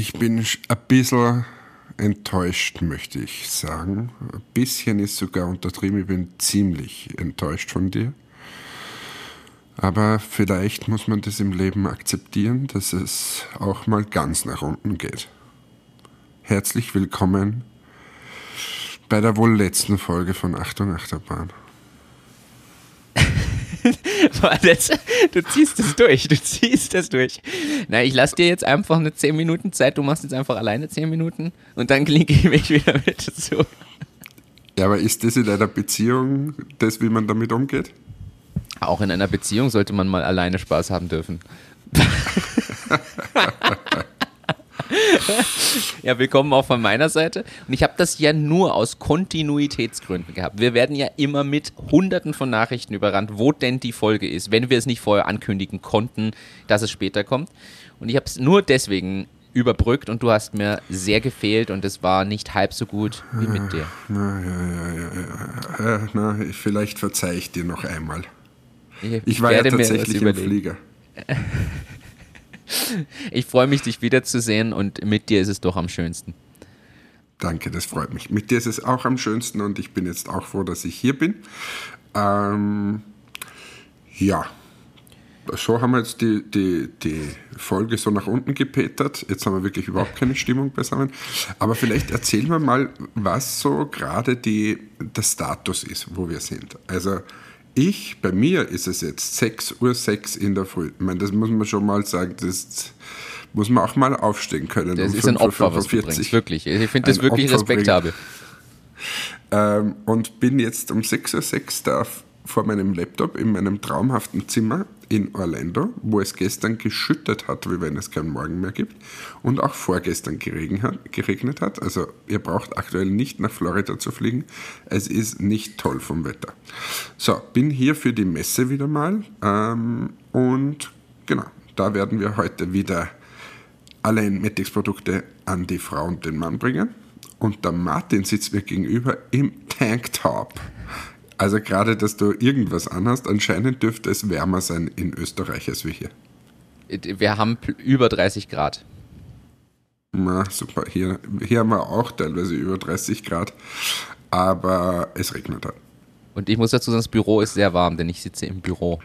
Ich bin ein bisschen enttäuscht, möchte ich sagen. Ein bisschen ist sogar untertrieben. Ich bin ziemlich enttäuscht von dir. Aber vielleicht muss man das im Leben akzeptieren, dass es auch mal ganz nach unten geht. Herzlich willkommen bei der wohl letzten Folge von Achtung Achterbahn. du ziehst es durch, du ziehst es durch. Na, ich lasse dir jetzt einfach eine 10 Minuten Zeit, du machst jetzt einfach alleine 10 Minuten und dann klinke ich mich wieder mit dazu. Ja, aber ist das in einer Beziehung das, wie man damit umgeht? Auch in einer Beziehung sollte man mal alleine Spaß haben dürfen. ja, willkommen auch von meiner Seite. Und ich habe das ja nur aus Kontinuitätsgründen gehabt. Wir werden ja immer mit Hunderten von Nachrichten überrannt, wo denn die Folge ist, wenn wir es nicht vorher ankündigen konnten, dass es später kommt. Und ich habe es nur deswegen überbrückt und du hast mir sehr gefehlt und es war nicht halb so gut wie mit dir. Na, ja, ja, ja, ja. Na, vielleicht verzeihe ich dir noch einmal. Ich, ich war ja tatsächlich im Flieger. Ich freue mich, dich wiederzusehen und mit dir ist es doch am schönsten. Danke, das freut mich. Mit dir ist es auch am schönsten und ich bin jetzt auch froh, dass ich hier bin. Ähm, ja, so haben wir jetzt die, die, die Folge so nach unten gepetert. Jetzt haben wir wirklich überhaupt keine Stimmung beisammen. Aber vielleicht erzählen wir mal, was so gerade der Status ist, wo wir sind. Also ich, bei mir ist es jetzt 6.06 Uhr 6 in der Früh. Ich meine, das muss man schon mal sagen, das muss man auch mal aufstehen können. Das um ist ein Opfer, was du bringst, wirklich. Ich finde das wirklich Opfer respektabel. Ähm, und bin jetzt um 6.06 Uhr 6 da vor meinem Laptop in meinem traumhaften Zimmer in Orlando, wo es gestern geschüttet hat, wie wenn es keinen Morgen mehr gibt, und auch vorgestern geregnet hat. Also ihr braucht aktuell nicht nach Florida zu fliegen. Es ist nicht toll vom Wetter. So, bin hier für die Messe wieder mal ähm, und genau, da werden wir heute wieder alle Inmetics-Produkte an die Frau und den Mann bringen. Und der Martin sitzt mir gegenüber im Tanktop. Also gerade, dass du irgendwas anhast, anscheinend dürfte es wärmer sein in Österreich als wir hier. Wir haben über 30 Grad. Na, super. Hier, hier haben wir auch teilweise über 30 Grad, aber es regnet halt. Und ich muss dazu sagen, das Büro ist sehr warm, denn ich sitze im Büro.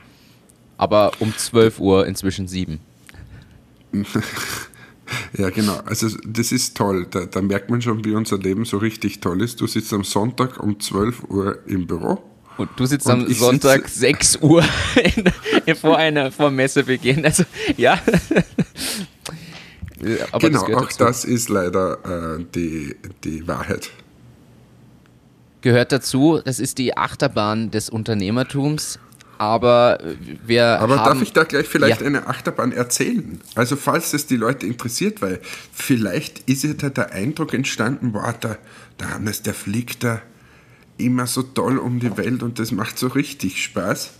Aber um 12 Uhr inzwischen 7. Ja, genau. Also das ist toll. Da, da, merkt man schon, wie unser Leben so richtig toll ist. Du sitzt am Sonntag um 12 Uhr im Büro. Und du sitzt am Sonntag sitze 6 Uhr in, vor einer vor Messebeginn. Also ja. Aber genau, das auch dazu. das ist leider äh, die, die Wahrheit. Gehört dazu, das ist die Achterbahn des Unternehmertums aber wir Aber haben, darf ich da gleich vielleicht ja. eine Achterbahn erzählen? Also falls es die Leute interessiert, weil vielleicht ist ja da der Eindruck entstanden, boah, der, der Hannes, der fliegt da immer so toll um die Welt und das macht so richtig Spaß.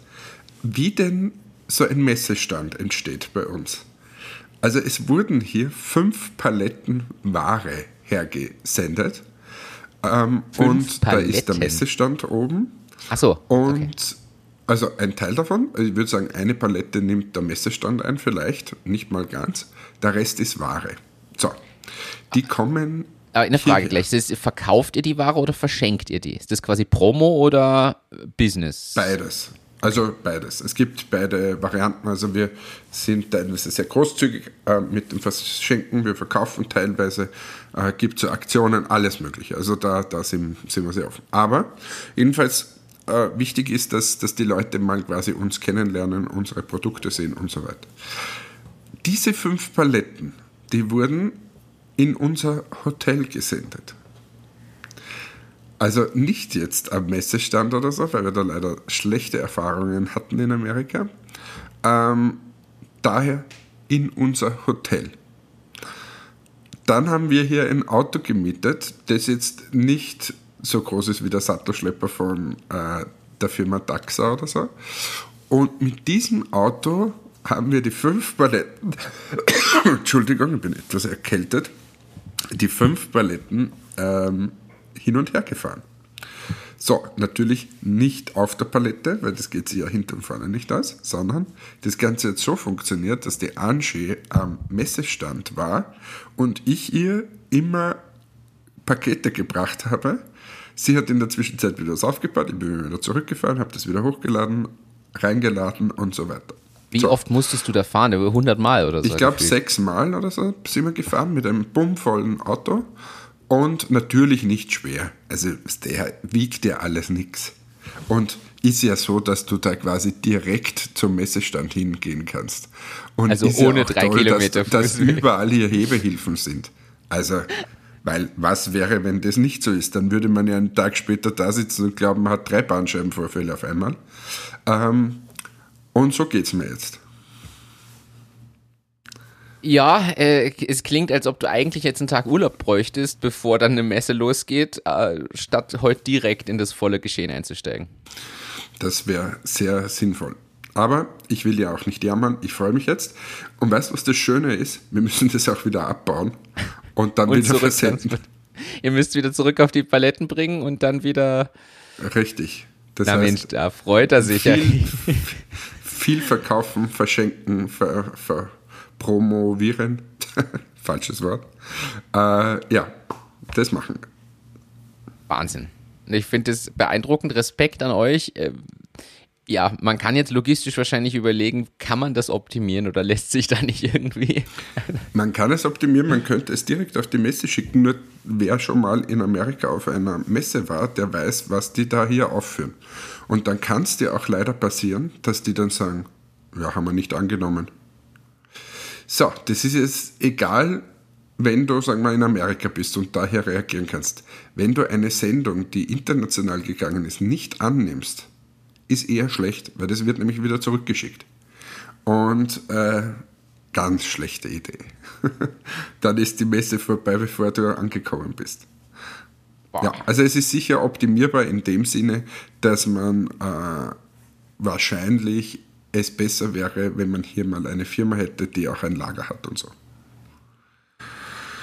Wie denn so ein Messestand entsteht bei uns? Also es wurden hier fünf Paletten Ware hergesendet. Ähm, und Paletten. da ist der Messestand oben. Ach so. Und okay also ein Teil davon, ich würde sagen, eine Palette nimmt der Messestand ein, vielleicht, nicht mal ganz. Der Rest ist Ware. So, die kommen. Aber eine Frage gleich: ist, Verkauft ihr die Ware oder verschenkt ihr die? Ist das quasi Promo oder Business? Beides. Also beides. Es gibt beide Varianten. Also wir sind teilweise sehr großzügig äh, mit dem Verschenken. Wir verkaufen teilweise, äh, gibt so Aktionen, alles Mögliche. Also da, da sind, sind wir sehr offen. Aber jedenfalls äh, wichtig ist, dass, dass die Leute mal quasi uns kennenlernen, unsere Produkte sehen und so weiter. Diese fünf Paletten, die wurden in unser Hotel gesendet. Also nicht jetzt am Messestand oder so, weil wir da leider schlechte Erfahrungen hatten in Amerika. Ähm, daher in unser Hotel. Dann haben wir hier ein Auto gemietet, das jetzt nicht so groß ist wie der Sattelschlepper von äh, der Firma Daxa oder so. Und mit diesem Auto haben wir die fünf Paletten, Entschuldigung, ich bin etwas erkältet, die fünf Paletten ähm, hin und her gefahren. So, natürlich nicht auf der Palette, weil das geht sich ja hinten und vorne nicht aus, sondern das Ganze hat so funktioniert, dass die Angie am Messestand war und ich ihr immer Pakete gebracht habe. Sie hat in der Zwischenzeit wieder was aufgebaut, ich bin wieder zurückgefahren, habe das wieder hochgeladen, reingeladen und so weiter. Wie so. oft musstest du da fahren? Über 100 Mal oder so? Ich glaube sechs Mal oder so sind wir gefahren mit einem bummvollen Auto und natürlich nicht schwer. Also der wiegt ja alles nichts. Und ist ja so, dass du da quasi direkt zum Messestand hingehen kannst. Und also ohne ja drei toll, Kilometer. Dass, dass überall hier Hebehilfen sind. Also, weil was wäre, wenn das nicht so ist? Dann würde man ja einen Tag später da sitzen und glauben, man hat drei Bandscheibenvorfälle auf einmal. Ähm, und so geht es mir jetzt. Ja, äh, es klingt, als ob du eigentlich jetzt einen Tag Urlaub bräuchtest, bevor dann eine Messe losgeht, äh, statt heute direkt in das volle Geschehen einzusteigen. Das wäre sehr sinnvoll. Aber ich will ja auch nicht jammern, ich freue mich jetzt. Und weißt du, was das Schöne ist? Wir müssen das auch wieder abbauen und dann und wieder versenden. Ihr müsst wieder zurück auf die Paletten bringen und dann wieder. Richtig. Das Na heißt, Mensch, da freut er sich viel, ja. viel verkaufen, verschenken, ver, ver, promovieren. Falsches Wort. Äh, ja, das machen. Wahnsinn. Ich finde es beeindruckend. Respekt an euch. Ja, man kann jetzt logistisch wahrscheinlich überlegen, kann man das optimieren oder lässt sich da nicht irgendwie. Man kann es optimieren, man könnte es direkt auf die Messe schicken. Nur wer schon mal in Amerika auf einer Messe war, der weiß, was die da hier aufführen. Und dann kann es dir auch leider passieren, dass die dann sagen, ja, haben wir nicht angenommen. So, das ist jetzt egal, wenn du, sagen wir, in Amerika bist und daher reagieren kannst. Wenn du eine Sendung, die international gegangen ist, nicht annimmst, ist eher schlecht, weil das wird nämlich wieder zurückgeschickt. Und äh, ganz schlechte Idee. Dann ist die Messe vorbei, bevor du angekommen bist. Wow. Ja, also es ist sicher optimierbar in dem Sinne, dass man äh, wahrscheinlich es besser wäre, wenn man hier mal eine Firma hätte, die auch ein Lager hat und so.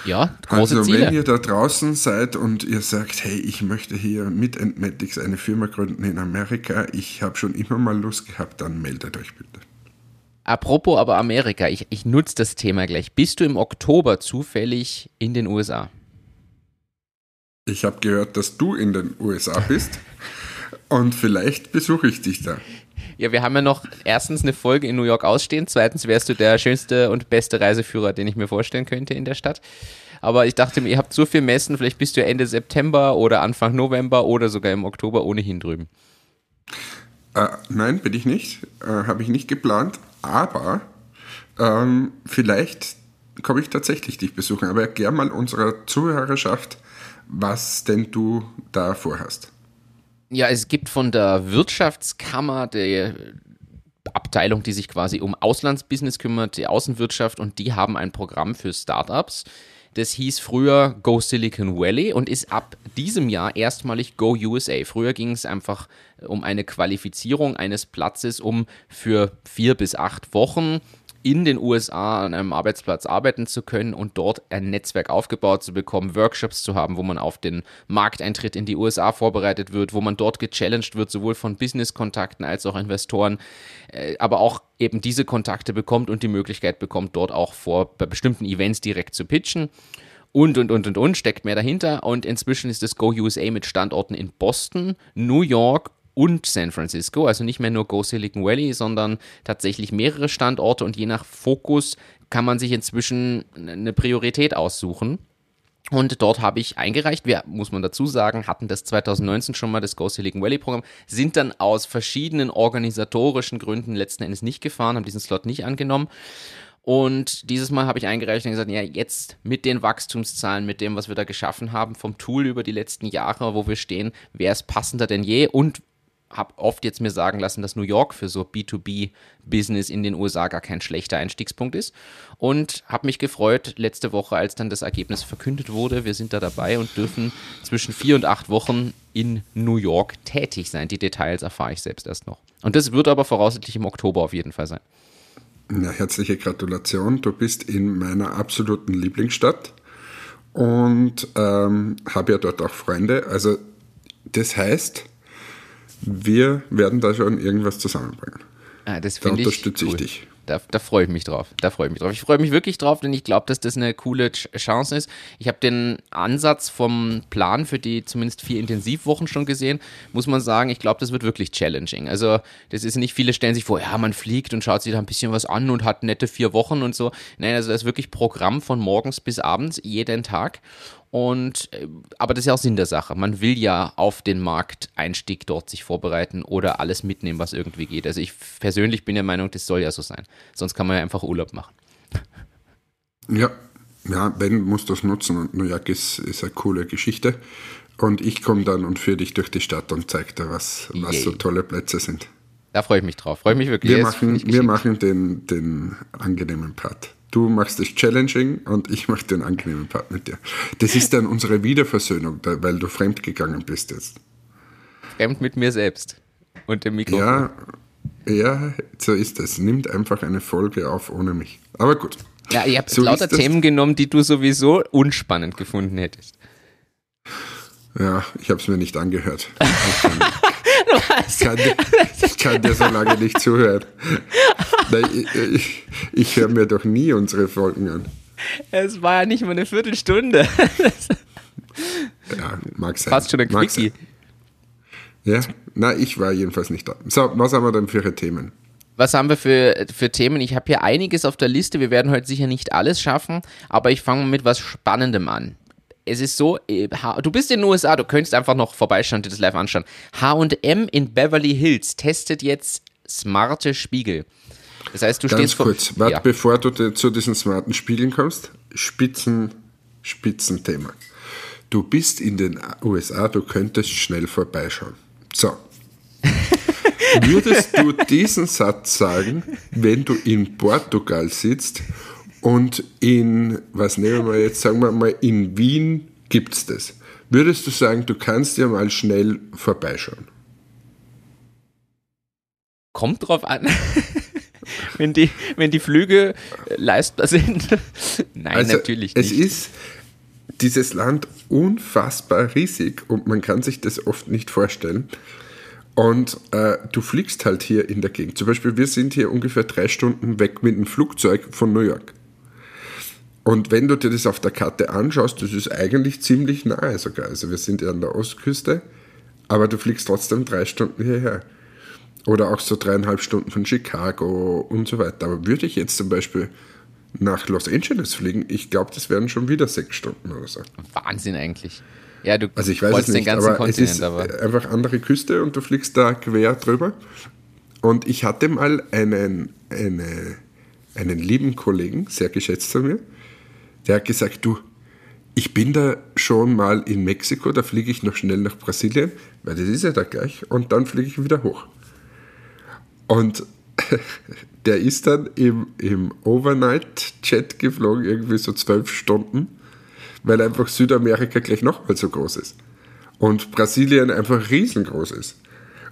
Ja, große also Ziele. wenn ihr da draußen seid und ihr sagt, hey, ich möchte hier mit Entmatics eine Firma gründen in Amerika, ich habe schon immer mal Lust gehabt, dann meldet euch bitte. Apropos aber Amerika, ich, ich nutze das Thema gleich. Bist du im Oktober zufällig in den USA? Ich habe gehört, dass du in den USA bist und vielleicht besuche ich dich da. Ja, wir haben ja noch erstens eine Folge in New York ausstehen, zweitens wärst du der schönste und beste Reiseführer, den ich mir vorstellen könnte in der Stadt. Aber ich dachte mir, ihr habt so viel Messen, vielleicht bist du Ende September oder Anfang November oder sogar im Oktober ohnehin drüben. Äh, nein, bin ich nicht. Äh, Habe ich nicht geplant. Aber ähm, vielleicht komme ich tatsächlich dich besuchen. Aber erklär mal unserer Zuhörerschaft, was denn du da vorhast. Ja, es gibt von der Wirtschaftskammer die Abteilung, die sich quasi um Auslandsbusiness kümmert, die Außenwirtschaft, und die haben ein Programm für Startups. Das hieß früher Go Silicon Valley und ist ab diesem Jahr erstmalig Go USA. Früher ging es einfach um eine Qualifizierung eines Platzes, um für vier bis acht Wochen in den USA an einem Arbeitsplatz arbeiten zu können und dort ein Netzwerk aufgebaut zu bekommen, Workshops zu haben, wo man auf den Markteintritt in die USA vorbereitet wird, wo man dort gechallenged wird, sowohl von Business-Kontakten als auch Investoren, äh, aber auch eben diese Kontakte bekommt und die Möglichkeit bekommt, dort auch vor bei bestimmten Events direkt zu pitchen und, und, und, und, und, steckt mehr dahinter. Und inzwischen ist das Go USA mit Standorten in Boston, New York und San Francisco, also nicht mehr nur Go Silicon Valley, sondern tatsächlich mehrere Standorte und je nach Fokus kann man sich inzwischen eine Priorität aussuchen. Und dort habe ich eingereicht. Wir, muss man dazu sagen, hatten das 2019 schon mal, das Go Silicon Valley Programm, sind dann aus verschiedenen organisatorischen Gründen letzten Endes nicht gefahren, haben diesen Slot nicht angenommen. Und dieses Mal habe ich eingereicht und gesagt, ja, jetzt mit den Wachstumszahlen, mit dem, was wir da geschaffen haben, vom Tool über die letzten Jahre, wo wir stehen, wäre es passender denn je und habe oft jetzt mir sagen lassen, dass New York für so B2B-Business in den USA gar kein schlechter Einstiegspunkt ist. Und habe mich gefreut letzte Woche, als dann das Ergebnis verkündet wurde. Wir sind da dabei und dürfen zwischen vier und acht Wochen in New York tätig sein. Die Details erfahre ich selbst erst noch. Und das wird aber voraussichtlich im Oktober auf jeden Fall sein. Ja, herzliche Gratulation. Du bist in meiner absoluten Lieblingsstadt und ähm, habe ja dort auch Freunde. Also das heißt, wir werden da schon irgendwas zusammenbringen. Ah, das Da finde ich unterstütze cool. ich dich. Da, da freue ich mich drauf. Da freue ich mich drauf. Ich freue mich wirklich drauf, denn ich glaube, dass das eine coole Ch- Chance ist. Ich habe den Ansatz vom Plan für die zumindest vier Intensivwochen schon gesehen. Muss man sagen, ich glaube, das wird wirklich challenging. Also, das ist nicht, viele stellen sich vor, ja, man fliegt und schaut sich da ein bisschen was an und hat nette vier Wochen und so. Nein, also das ist wirklich Programm von morgens bis abends, jeden Tag. Und äh, aber das ist ja auch Sinn der Sache. Man will ja auf den Markteinstieg dort sich vorbereiten oder alles mitnehmen, was irgendwie geht. Also ich persönlich bin der Meinung, das soll ja so sein. Sonst kann man ja einfach Urlaub machen. Ja, ja, Ben muss das nutzen und New York ist, ist eine coole Geschichte. Und ich komme dann und führe dich durch die Stadt und zeige dir, was, was so tolle Plätze sind. Da freue ich mich drauf. Freue ich mich wirklich. Wir machen, wir machen den, den angenehmen Part. Du machst das Challenging und ich mache den angenehmen Part mit dir. Das ist dann unsere Wiederversöhnung, weil du fremdgegangen bist jetzt. Fremd mit mir selbst und dem Mikrofon. Ja, ja, so ist es. Nimmt einfach eine Folge auf ohne mich. Aber gut. Ja, ihr habt So lauter. Themen genommen, die du sowieso unspannend gefunden hättest. Ja, ich habe es mir nicht angehört. Ich kann, dir- ich kann dir so lange nicht zuhören. Nein, ich ich, ich höre mir doch nie unsere Folgen an. Es war ja nicht mal eine Viertelstunde. Ja, mag sein. Fast schon ein Quickie. Ja, na, ich war jedenfalls nicht da. So, was haben wir denn für ihre Themen? Was haben wir für, für Themen? Ich habe hier einiges auf der Liste. Wir werden heute sicher nicht alles schaffen, aber ich fange mit was Spannendem an. Es ist so, äh, du bist in den USA, du könntest einfach noch vorbeischauen und dir das live anschauen. H&M in Beverly Hills testet jetzt smarte Spiegel. Das heißt, du Ganz stehst vor... kurz, warte, ja. bevor du zu diesen smarten Spiegeln kommst. Spitzen, Spitzenthema. Du bist in den USA, du könntest schnell vorbeischauen. So. Würdest du diesen Satz sagen, wenn du in Portugal sitzt und in, was nehmen wir jetzt, sagen wir mal, in Wien gibt es das? Würdest du sagen, du kannst ja mal schnell vorbeischauen? Kommt drauf an. wenn, die, wenn die Flüge äh, leistbar sind. Nein, Also, natürlich nicht. Es ist dieses Land unfassbar riesig und man kann sich das oft nicht vorstellen. Und äh, du fliegst halt hier in der Gegend. Zum Beispiel, wir sind hier ungefähr drei Stunden weg mit dem Flugzeug von New York. Und wenn du dir das auf der Karte anschaust, das ist eigentlich ziemlich nahe sogar. Also wir sind ja an der Ostküste, aber du fliegst trotzdem drei Stunden hierher. Oder auch so dreieinhalb Stunden von Chicago und so weiter. Aber würde ich jetzt zum Beispiel nach Los Angeles fliegen, ich glaube, das wären schon wieder sechs Stunden oder so. Wahnsinn eigentlich. Ja, du Also ich weiß es nicht, den ganzen aber es Kontinent, ist aber einfach andere Küste und du fliegst da quer drüber. Und ich hatte mal einen, eine, einen lieben Kollegen, sehr geschätzt von mir, der hat gesagt, du, ich bin da schon mal in Mexiko, da fliege ich noch schnell nach Brasilien, weil das ist ja da gleich, und dann fliege ich wieder hoch. Und der ist dann im, im Overnight-Jet geflogen, irgendwie so zwölf Stunden, weil einfach Südamerika gleich nochmal so groß ist. Und Brasilien einfach riesengroß ist.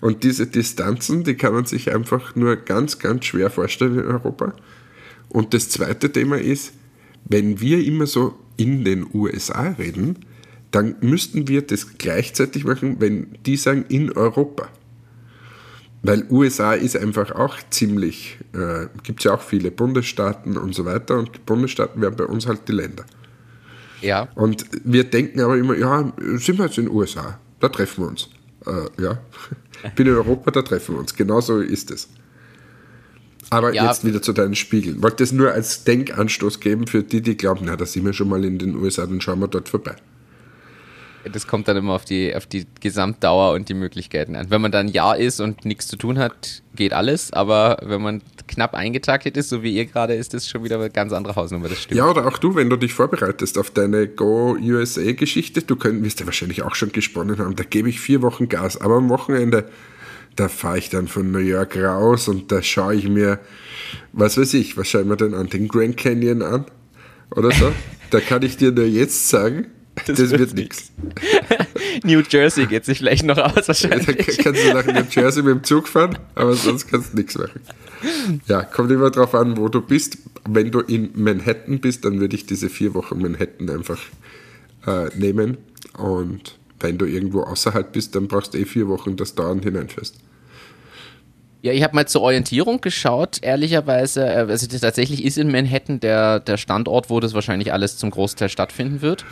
Und diese Distanzen, die kann man sich einfach nur ganz, ganz schwer vorstellen in Europa. Und das zweite Thema ist, wenn wir immer so in den USA reden, dann müssten wir das gleichzeitig machen, wenn die sagen in Europa. Weil USA ist einfach auch ziemlich, äh, gibt es ja auch viele Bundesstaaten und so weiter und die Bundesstaaten wären bei uns halt die Länder. ja. Und wir denken aber immer, ja, sind wir jetzt in den USA, da treffen wir uns. Äh, ja, bin in Europa, da treffen wir uns. Genauso ist es. Aber Ja. jetzt wieder zu deinen Spiegeln. Wollte es nur als Denkanstoß geben für die, die glauben, na, da sind wir schon mal in den USA, dann schauen wir dort vorbei. Das kommt dann immer auf die, auf die Gesamtdauer und die Möglichkeiten an. Wenn man dann Jahr ist und nichts zu tun hat, geht alles. Aber wenn man knapp eingetaktet ist, so wie ihr gerade, ist das schon wieder eine ganz andere Hausnummer. Das stimmt. Ja, oder auch du, wenn du dich vorbereitest auf deine Go USA-Geschichte, du könnt, wirst ja wahrscheinlich auch schon gesponnen haben, da gebe ich vier Wochen Gas, aber am Wochenende, da fahre ich dann von New York raus und da schaue ich mir, was weiß ich, was schauen wir denn an, den Grand Canyon an oder so. da kann ich dir nur jetzt sagen, das, Das wird nichts. New Jersey geht sich vielleicht noch aus Da wahrscheinlich. kannst du nach New Jersey mit dem Zug fahren, aber sonst kannst du nichts machen. Ja, kommt immer drauf an, wo du bist. Wenn du in Manhattan bist, dann würde ich diese vier Wochen Manhattan einfach äh, nehmen und wenn du irgendwo außerhalb bist, dann brauchst du eh vier Wochen, das dauernd hineinfährst. Ja, ich habe mal zur Orientierung geschaut, ehrlicherweise. Äh, also tatsächlich ist in Manhattan der, der Standort, wo das wahrscheinlich alles zum Großteil stattfinden wird.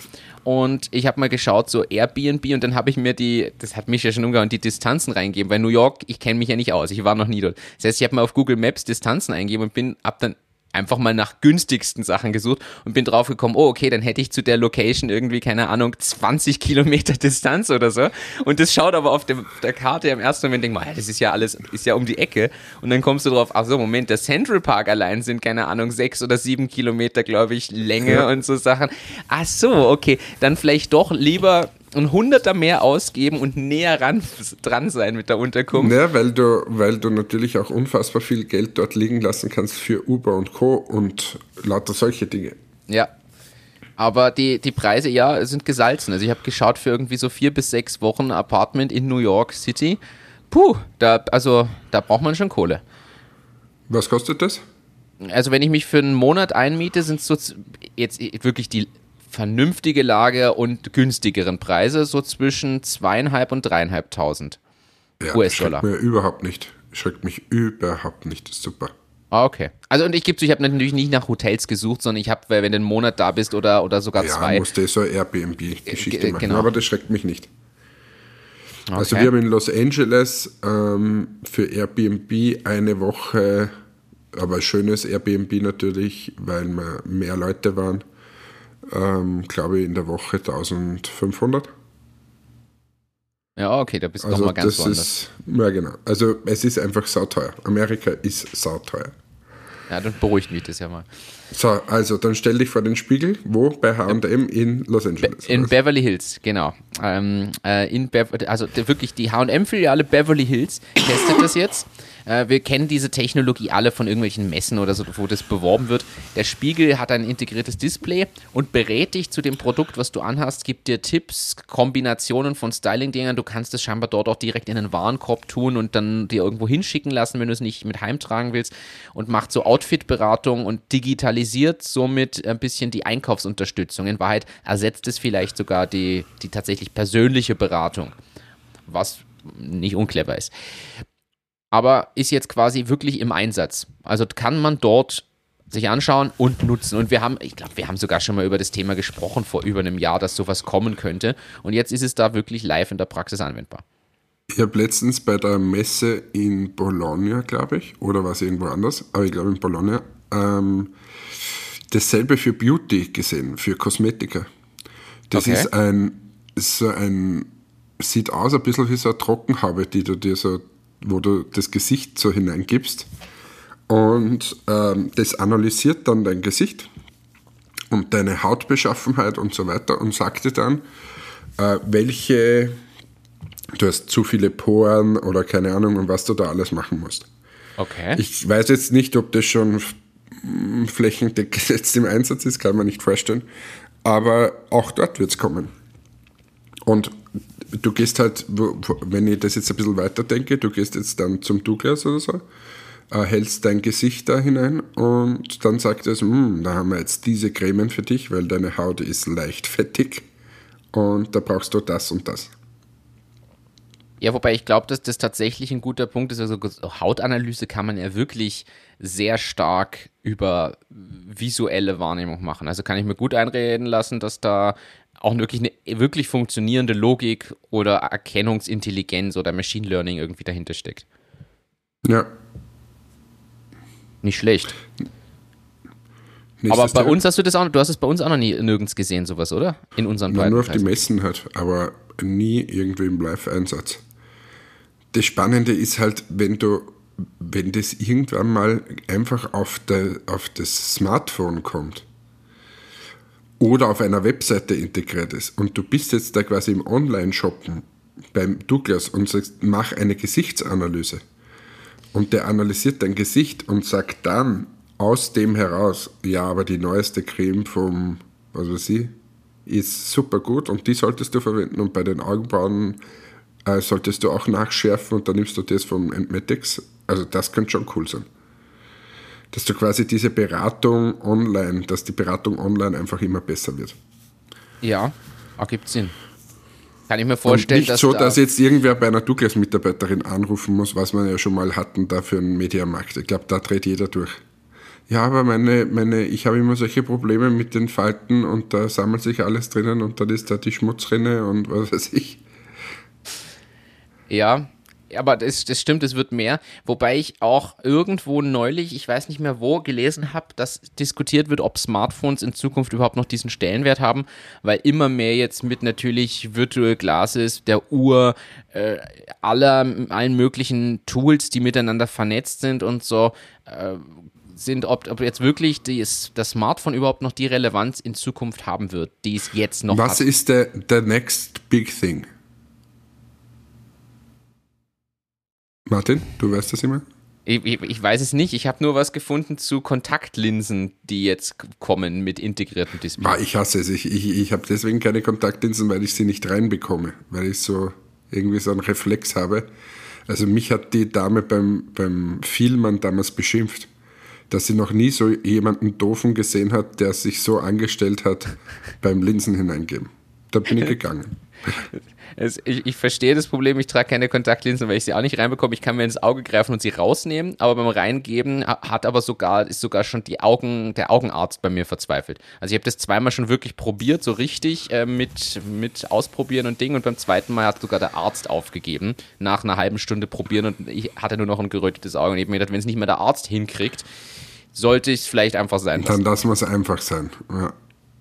Und ich habe mal geschaut, so Airbnb, und dann habe ich mir die, das hat mich ja schon umgehauen, die Distanzen reingegeben, weil New York, ich kenne mich ja nicht aus, ich war noch nie dort. Das heißt, ich habe mal auf Google Maps Distanzen eingegeben und bin, ab dann einfach mal nach günstigsten Sachen gesucht und bin drauf gekommen, oh, okay, dann hätte ich zu der Location irgendwie, keine Ahnung, 20 Kilometer Distanz oder so. Und das schaut aber auf dem, der Karte im ersten Moment, denk mal, das ist ja alles, ist ja um die Ecke. Und dann kommst du drauf, ach so, Moment, der Central Park allein sind, keine Ahnung, sechs oder sieben Kilometer, glaube ich, Länge und so Sachen. Ach so, okay, dann vielleicht doch lieber ein Hunderter mehr ausgeben und näher ran, dran sein mit der Unterkunft. Ja, weil du, weil du natürlich auch unfassbar viel Geld dort liegen lassen kannst für Uber und Co. und lauter solche Dinge. Ja. Aber die, die Preise, ja, sind gesalzen. Also ich habe geschaut für irgendwie so vier bis sechs Wochen Apartment in New York City. Puh, da, also da braucht man schon Kohle. Was kostet das? Also wenn ich mich für einen Monat einmiete, sind es so jetzt wirklich die vernünftige Lage und günstigeren Preise, so zwischen zweieinhalb und dreieinhalbtausend ja, US-Dollar. Schreckt mir überhaupt nicht. Schreckt mich überhaupt nicht. Ist super. Ah, okay. Also und ich gebe zu, ich habe natürlich nicht nach Hotels gesucht, sondern ich habe, wenn du einen Monat da bist oder, oder sogar ja, zwei. Ja, musste so Airbnb-Geschichte machen. Genau. Aber das schreckt mich nicht. Also okay. Also wir haben in Los Angeles ähm, für Airbnb eine Woche, aber schönes Airbnb natürlich, weil wir mehr Leute waren, ähm, glaube ich, in der Woche 1500. Ja, okay, da bist du also nochmal ganz das woanders. Ist, ja, genau. Also es ist einfach sauteuer. Amerika ist sauteuer. Ja, dann beruhigt mich das ja mal. So, also dann stell dich vor den Spiegel. Wo? Bei H&M in Los Angeles. In oder? Beverly Hills, genau. Ähm, äh, in Bev also wirklich die H&M-Filiale Beverly Hills testet das jetzt. Äh, wir kennen diese Technologie alle von irgendwelchen Messen oder so, wo das beworben wird. Der Spiegel hat ein integriertes Display und berät dich zu dem Produkt, was du anhast, gibt dir Tipps, Kombinationen von Styling-Dingern. Du kannst es scheinbar dort auch direkt in einen Warenkorb tun und dann dir irgendwo hinschicken lassen, wenn du es nicht mit heimtragen willst und macht so Outfit-Beratung und digitalisiert somit ein bisschen die Einkaufsunterstützung. In Wahrheit ersetzt es vielleicht sogar die, die tatsächlich persönliche Beratung, was nicht unclever ist aber ist jetzt quasi wirklich im Einsatz. Also kann man dort sich anschauen und nutzen. Und wir haben, ich glaube, wir haben sogar schon mal über das Thema gesprochen vor über einem Jahr, dass sowas kommen könnte. Und jetzt ist es da wirklich live in der Praxis anwendbar. Ich habe letztens bei der Messe in Bologna, glaube ich, oder war es irgendwo anders, aber ich glaube in Bologna, ähm, dasselbe für Beauty gesehen, für Kosmetika. Das okay. ist ein, so ein, sieht aus ein bisschen wie so eine Trockenhaube, die du dir so wo du das Gesicht so hineingibst. Und ähm, das analysiert dann dein Gesicht und deine Hautbeschaffenheit und so weiter und sagt dir dann, äh, welche, du hast zu viele Poren oder keine Ahnung, und was du da alles machen musst. Okay. Ich weiß jetzt nicht, ob das schon flächendeckend jetzt im Einsatz ist, kann man nicht vorstellen. Aber auch dort wird es kommen. Und du gehst halt, wenn ich das jetzt ein bisschen weiter denke, du gehst jetzt dann zum Douglas oder so, äh, hältst dein Gesicht da hinein und dann sagt es, hm, da haben wir jetzt diese Cremen für dich, weil deine Haut ist leicht fettig und da brauchst du das und das. Ja, wobei ich glaube, dass das tatsächlich ein guter Punkt ist. Also Hautanalyse kann man ja wirklich sehr stark über visuelle Wahrnehmung machen. Also kann ich mir gut einreden lassen, dass da auch wirklich eine wirklich funktionierende Logik oder Erkennungsintelligenz oder Machine Learning irgendwie dahinter steckt. Ja. Nicht schlecht. Nächstes aber bei uns hast du das auch, du hast es bei uns auch noch nie nirgends gesehen, sowas, oder? In unseren beiden. Nur auf die Messen halt, aber nie irgendwie im Live-Einsatz. Das Spannende ist halt, wenn du, wenn das irgendwann mal einfach auf, der, auf das Smartphone kommt oder auf einer Webseite integriert ist. Und du bist jetzt da quasi im Online-Shoppen beim Douglas und sagst, mach eine Gesichtsanalyse. Und der analysiert dein Gesicht und sagt dann aus dem heraus, ja, aber die neueste Creme vom, was weiß ich, ist super gut und die solltest du verwenden und bei den Augenbrauen äh, solltest du auch nachschärfen und dann nimmst du das vom Entmetics. Also das könnte schon cool sein dass du quasi diese Beratung online, dass die Beratung online einfach immer besser wird. Ja, ergibt Sinn. Kann ich mir vorstellen, und nicht so, da dass jetzt irgendwer bei einer Douglas-Mitarbeiterin anrufen muss, was wir ja schon mal hatten da für einen Mediamarkt. Ich glaube, da dreht jeder durch. Ja, aber meine, meine, ich habe immer solche Probleme mit den Falten und da sammelt sich alles drinnen und dann ist da die Schmutzrinne und was weiß ich. Ja, aber das, das stimmt, es wird mehr. Wobei ich auch irgendwo neulich, ich weiß nicht mehr wo, gelesen habe, dass diskutiert wird, ob Smartphones in Zukunft überhaupt noch diesen Stellenwert haben, weil immer mehr jetzt mit natürlich Virtual Glasses, der Uhr, äh, aller, allen möglichen Tools, die miteinander vernetzt sind und so, äh, sind, ob, ob jetzt wirklich dies, das Smartphone überhaupt noch die Relevanz in Zukunft haben wird, die es jetzt noch Was hat. Was ist der, der next big thing? Martin, du weißt das immer? Ich, ich, ich, weiß es nicht. Ich habe nur was gefunden zu Kontaktlinsen, die jetzt kommen mit integriertem Display. Ah, ich hasse es. Ich, ich, ich habe deswegen keine Kontaktlinsen, weil ich sie nicht reinbekomme, weil ich so irgendwie so einen Reflex habe. Also mich hat die Dame beim, beim Filmen damals beschimpft, dass sie noch nie so jemanden doofen gesehen hat, der sich so angestellt hat beim Linsen hineingeben. Da bin ich gegangen. Es, ich, ich, verstehe das Problem, ich trage keine Kontaktlinsen, weil ich sie auch nicht reinbekomme. Ich kann mir ins Auge greifen und sie rausnehmen, aber beim Reingeben hat aber sogar, ist sogar schon die Augen, der Augenarzt bei mir verzweifelt. Also ich habe das zweimal schon wirklich probiert, so richtig äh, mit, mit Ausprobieren und Ding und beim zweiten Mal hat sogar der Arzt aufgegeben, nach einer halben Stunde probieren und ich hatte nur noch ein gerötetes Auge und ich habe mir gedacht, wenn es nicht mehr der Arzt hinkriegt, sollte ich es vielleicht einfach sein lassen. Dann lassen wir es einfach sein, ja.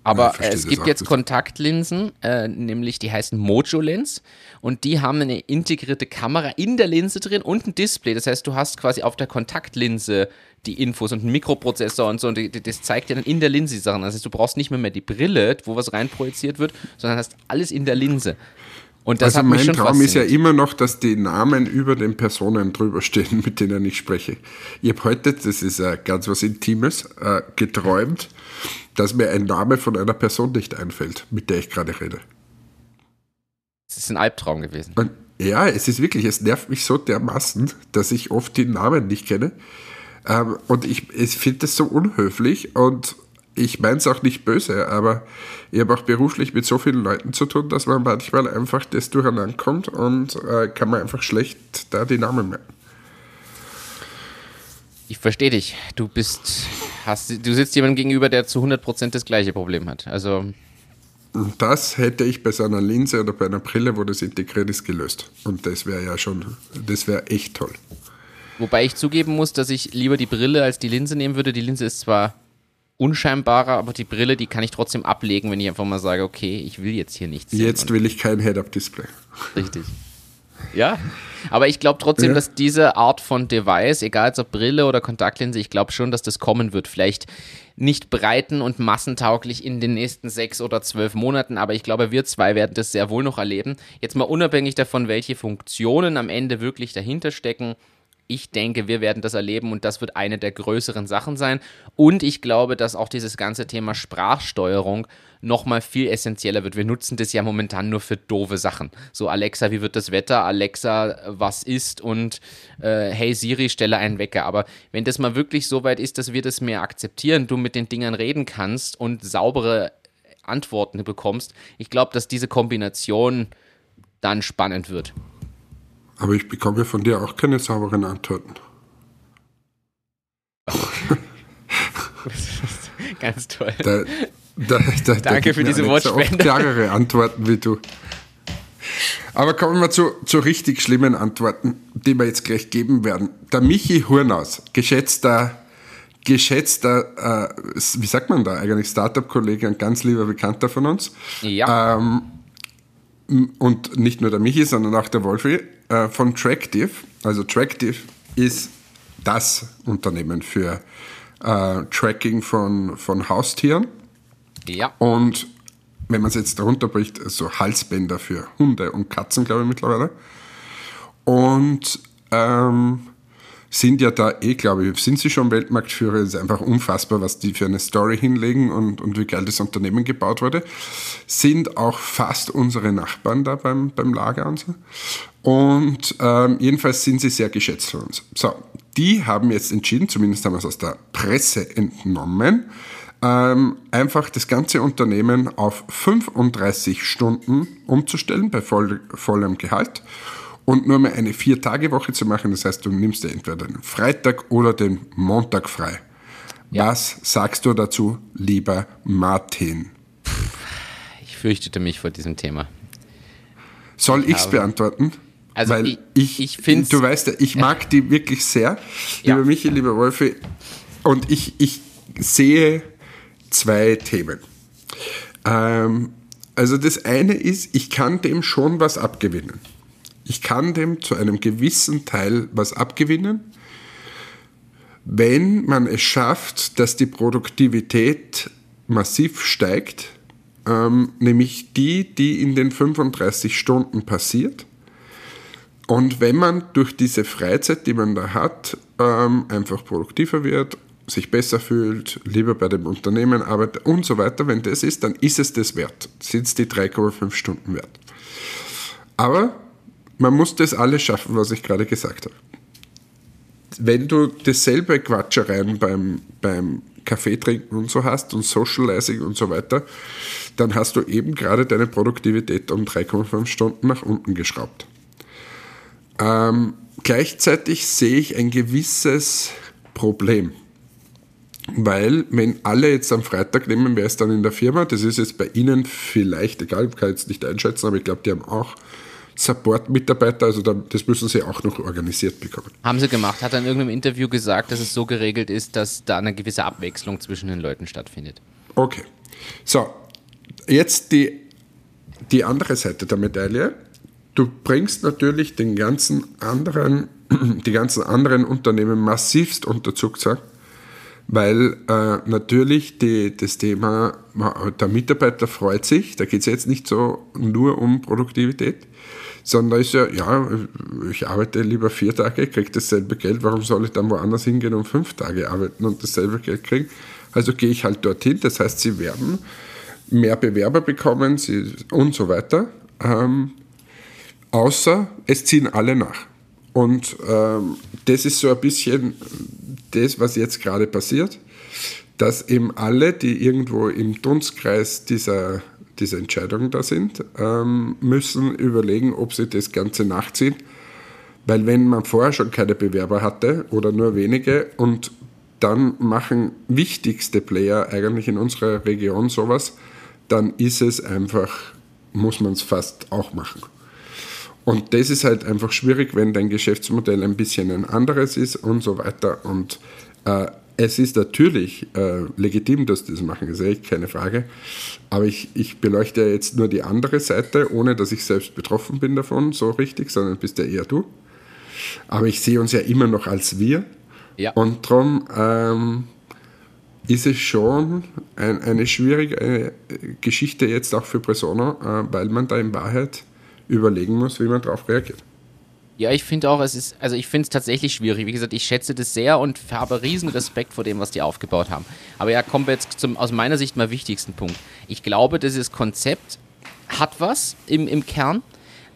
Aber ja, es gibt jetzt Kontaktlinsen, äh, nämlich die heißen Mojo Lens und die haben eine integrierte Kamera in der Linse drin und ein Display. Das heißt, du hast quasi auf der Kontaktlinse die Infos und einen Mikroprozessor und so und die, das zeigt dir dann in der Linse die Sachen. Das heißt, du brauchst nicht mehr, mehr die Brille, wo was reinprojiziert wird, sondern hast alles in der Linse. Und das also mein Traum ist ja immer noch, dass die Namen über den Personen drüber stehen, mit denen ich spreche. Ich habe heute, das ist äh, ganz was Intimes, äh, geträumt dass mir ein Name von einer Person nicht einfällt, mit der ich gerade rede. Es ist ein Albtraum gewesen. Und ja, es ist wirklich, es nervt mich so dermaßen, dass ich oft die Namen nicht kenne. Ähm, und ich, ich finde das so unhöflich und ich meine es auch nicht böse, aber ich habe auch beruflich mit so vielen Leuten zu tun, dass man manchmal einfach das durcheinander kommt und äh, kann man einfach schlecht da die Namen merken. Ich verstehe dich. Du bist, hast, du sitzt jemandem gegenüber, der zu 100% das gleiche Problem hat. Also. Das hätte ich bei so einer Linse oder bei einer Brille, wo das integriert ist, gelöst. Und das wäre ja schon, das wäre echt toll. Wobei ich zugeben muss, dass ich lieber die Brille als die Linse nehmen würde. Die Linse ist zwar unscheinbarer, aber die Brille, die kann ich trotzdem ablegen, wenn ich einfach mal sage, okay, ich will jetzt hier nichts sehen. Jetzt will ich kein Head-Up-Display. Richtig. Ja, aber ich glaube trotzdem, ja. dass diese Art von Device, egal ob Brille oder Kontaktlinse, ich glaube schon, dass das kommen wird. Vielleicht nicht breiten und massentauglich in den nächsten sechs oder zwölf Monaten, aber ich glaube, wir zwei werden das sehr wohl noch erleben. Jetzt mal unabhängig davon, welche Funktionen am Ende wirklich dahinter stecken ich denke, wir werden das erleben und das wird eine der größeren Sachen sein. Und ich glaube, dass auch dieses ganze Thema Sprachsteuerung nochmal viel essentieller wird. Wir nutzen das ja momentan nur für doofe Sachen. So, Alexa, wie wird das Wetter? Alexa, was ist? Und äh, hey Siri, stelle einen Wecker. Aber wenn das mal wirklich so weit ist, dass wir das mehr akzeptieren, du mit den Dingern reden kannst und saubere Antworten bekommst, ich glaube, dass diese Kombination dann spannend wird. Aber ich bekomme von dir auch keine sauberen Antworten. Ganz toll. Da, da, da, Danke für diese Wortspende. Oft klarere Antworten wie du. Aber kommen wir zu, zu richtig schlimmen Antworten, die wir jetzt gleich geben werden. Der Michi Hurnaus, geschätzter, geschätzter, äh, wie sagt man da eigentlich, Startup-Kollege, ein ganz lieber Bekannter von uns. Ja. Ähm, und nicht nur der Michi, sondern auch der Wolfi äh, von Tractive. Also Tractive ist das Unternehmen für äh, Tracking von, von Haustieren. Ja. Und wenn man es jetzt darunter bricht, so Halsbänder für Hunde und Katzen, glaube ich, mittlerweile. Und ähm, sind ja da eh, glaube ich, sind sie schon Weltmarktführer. Es ist einfach unfassbar, was die für eine Story hinlegen und, und wie geil das Unternehmen gebaut wurde. Sind auch fast unsere Nachbarn da beim, beim Lager und so. Und ähm, jedenfalls sind sie sehr geschätzt von uns. So, die haben jetzt entschieden, zumindest haben wir es aus der Presse entnommen, ähm, einfach das ganze Unternehmen auf 35 Stunden umzustellen bei voll, vollem Gehalt und nur mehr eine Vier-Tage-Woche zu machen. Das heißt, du nimmst dir entweder den Freitag oder den Montag frei. Ja. Was sagst du dazu, lieber Martin? Ich fürchtete mich vor diesem Thema. Soll ich es beantworten? Also Weil ich, ich, ich finde Du weißt ja, ich mag die wirklich sehr, ja. lieber Michi, lieber Wolfi. Und ich, ich sehe zwei Themen. Ähm, also das eine ist, ich kann dem schon was abgewinnen. Ich kann dem zu einem gewissen Teil was abgewinnen, wenn man es schafft, dass die Produktivität massiv steigt, ähm, nämlich die, die in den 35 Stunden passiert. Und wenn man durch diese Freizeit, die man da hat, ähm, einfach produktiver wird sich besser fühlt, lieber bei dem Unternehmen arbeitet und so weiter, wenn das ist, dann ist es das wert. Sind es die 3,5 Stunden wert. Aber man muss das alles schaffen, was ich gerade gesagt habe. Wenn du dasselbe Quatschereien beim, beim Kaffee trinken und so hast und Socializing und so weiter, dann hast du eben gerade deine Produktivität um 3,5 Stunden nach unten geschraubt. Ähm, gleichzeitig sehe ich ein gewisses Problem. Weil, wenn alle jetzt am Freitag nehmen, wer ist dann in der Firma? Das ist jetzt bei Ihnen vielleicht, egal, ich kann jetzt nicht einschätzen, aber ich glaube, die haben auch Support-Mitarbeiter, also das müssen sie auch noch organisiert bekommen. Haben sie gemacht. Hat er in irgendeinem Interview gesagt, dass es so geregelt ist, dass da eine gewisse Abwechslung zwischen den Leuten stattfindet. Okay. So, jetzt die, die andere Seite der Medaille. Du bringst natürlich den ganzen anderen, die ganzen anderen Unternehmen massivst unter Zugzwang weil äh, natürlich die, das Thema, der Mitarbeiter freut sich, da geht es jetzt nicht so nur um Produktivität, sondern ist ja, ja, ich arbeite lieber vier Tage, kriege dasselbe Geld, warum soll ich dann woanders hingehen und fünf Tage arbeiten und dasselbe Geld kriegen? Also gehe ich halt dorthin, das heißt, sie werden mehr Bewerber bekommen sie, und so weiter, ähm, außer es ziehen alle nach. Und ähm, das ist so ein bisschen das, was jetzt gerade passiert, dass eben alle, die irgendwo im Dunstkreis dieser, dieser Entscheidung da sind, ähm, müssen überlegen, ob sie das Ganze nachziehen. Weil wenn man vorher schon keine Bewerber hatte oder nur wenige und dann machen wichtigste Player eigentlich in unserer Region sowas, dann ist es einfach, muss man es fast auch machen. Und das ist halt einfach schwierig, wenn dein Geschäftsmodell ein bisschen ein anderes ist und so weiter. Und äh, es ist natürlich äh, legitim, dass die das machen, ist echt keine Frage. Aber ich, ich beleuchte jetzt nur die andere Seite, ohne dass ich selbst betroffen bin davon, so richtig, sondern bist ja eher du. Aber ich sehe uns ja immer noch als wir. Ja. Und darum ähm, ist es schon ein, eine schwierige äh, Geschichte jetzt auch für Persona, äh, weil man da in Wahrheit überlegen muss, wie man darauf reagiert. Ja, ich finde auch, es ist, also ich finde es tatsächlich schwierig. Wie gesagt, ich schätze das sehr und habe riesen Respekt vor dem, was die aufgebaut haben. Aber ja, kommen wir jetzt zum aus meiner Sicht mal wichtigsten Punkt. Ich glaube, dieses Konzept hat was im, im Kern,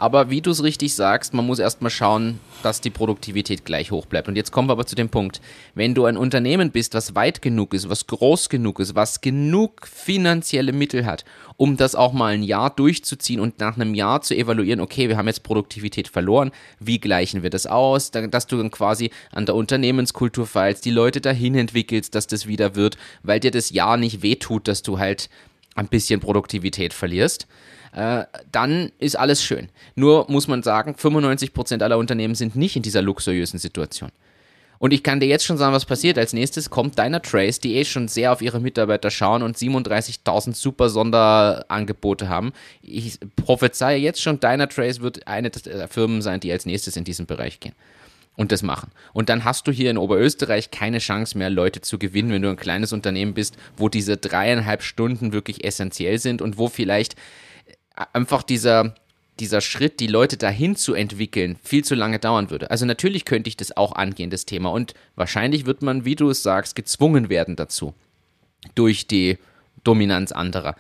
aber wie du es richtig sagst, man muss erstmal schauen, dass die Produktivität gleich hoch bleibt. Und jetzt kommen wir aber zu dem Punkt, wenn du ein Unternehmen bist, was weit genug ist, was groß genug ist, was genug finanzielle Mittel hat, um das auch mal ein Jahr durchzuziehen und nach einem Jahr zu evaluieren, okay, wir haben jetzt Produktivität verloren, wie gleichen wir das aus, dass du dann quasi an der Unternehmenskultur feilst, die Leute dahin entwickelst, dass das wieder wird, weil dir das Jahr nicht wehtut, dass du halt ein bisschen Produktivität verlierst äh, dann ist alles schön. Nur muss man sagen, 95% aller Unternehmen sind nicht in dieser luxuriösen Situation. Und ich kann dir jetzt schon sagen, was passiert. Als nächstes kommt Deiner Trace, die eh schon sehr auf ihre Mitarbeiter schauen und 37.000 super Sonderangebote haben. Ich prophezeie jetzt schon, Deiner Trace wird eine der Firmen sein, die als nächstes in diesen Bereich gehen und das machen. Und dann hast du hier in Oberösterreich keine Chance mehr, Leute zu gewinnen, wenn du ein kleines Unternehmen bist, wo diese dreieinhalb Stunden wirklich essentiell sind und wo vielleicht einfach dieser, dieser Schritt, die Leute dahin zu entwickeln, viel zu lange dauern würde. Also natürlich könnte ich das auch angehen, das Thema. Und wahrscheinlich wird man, wie du es sagst, gezwungen werden dazu. Durch die Dominanz anderer.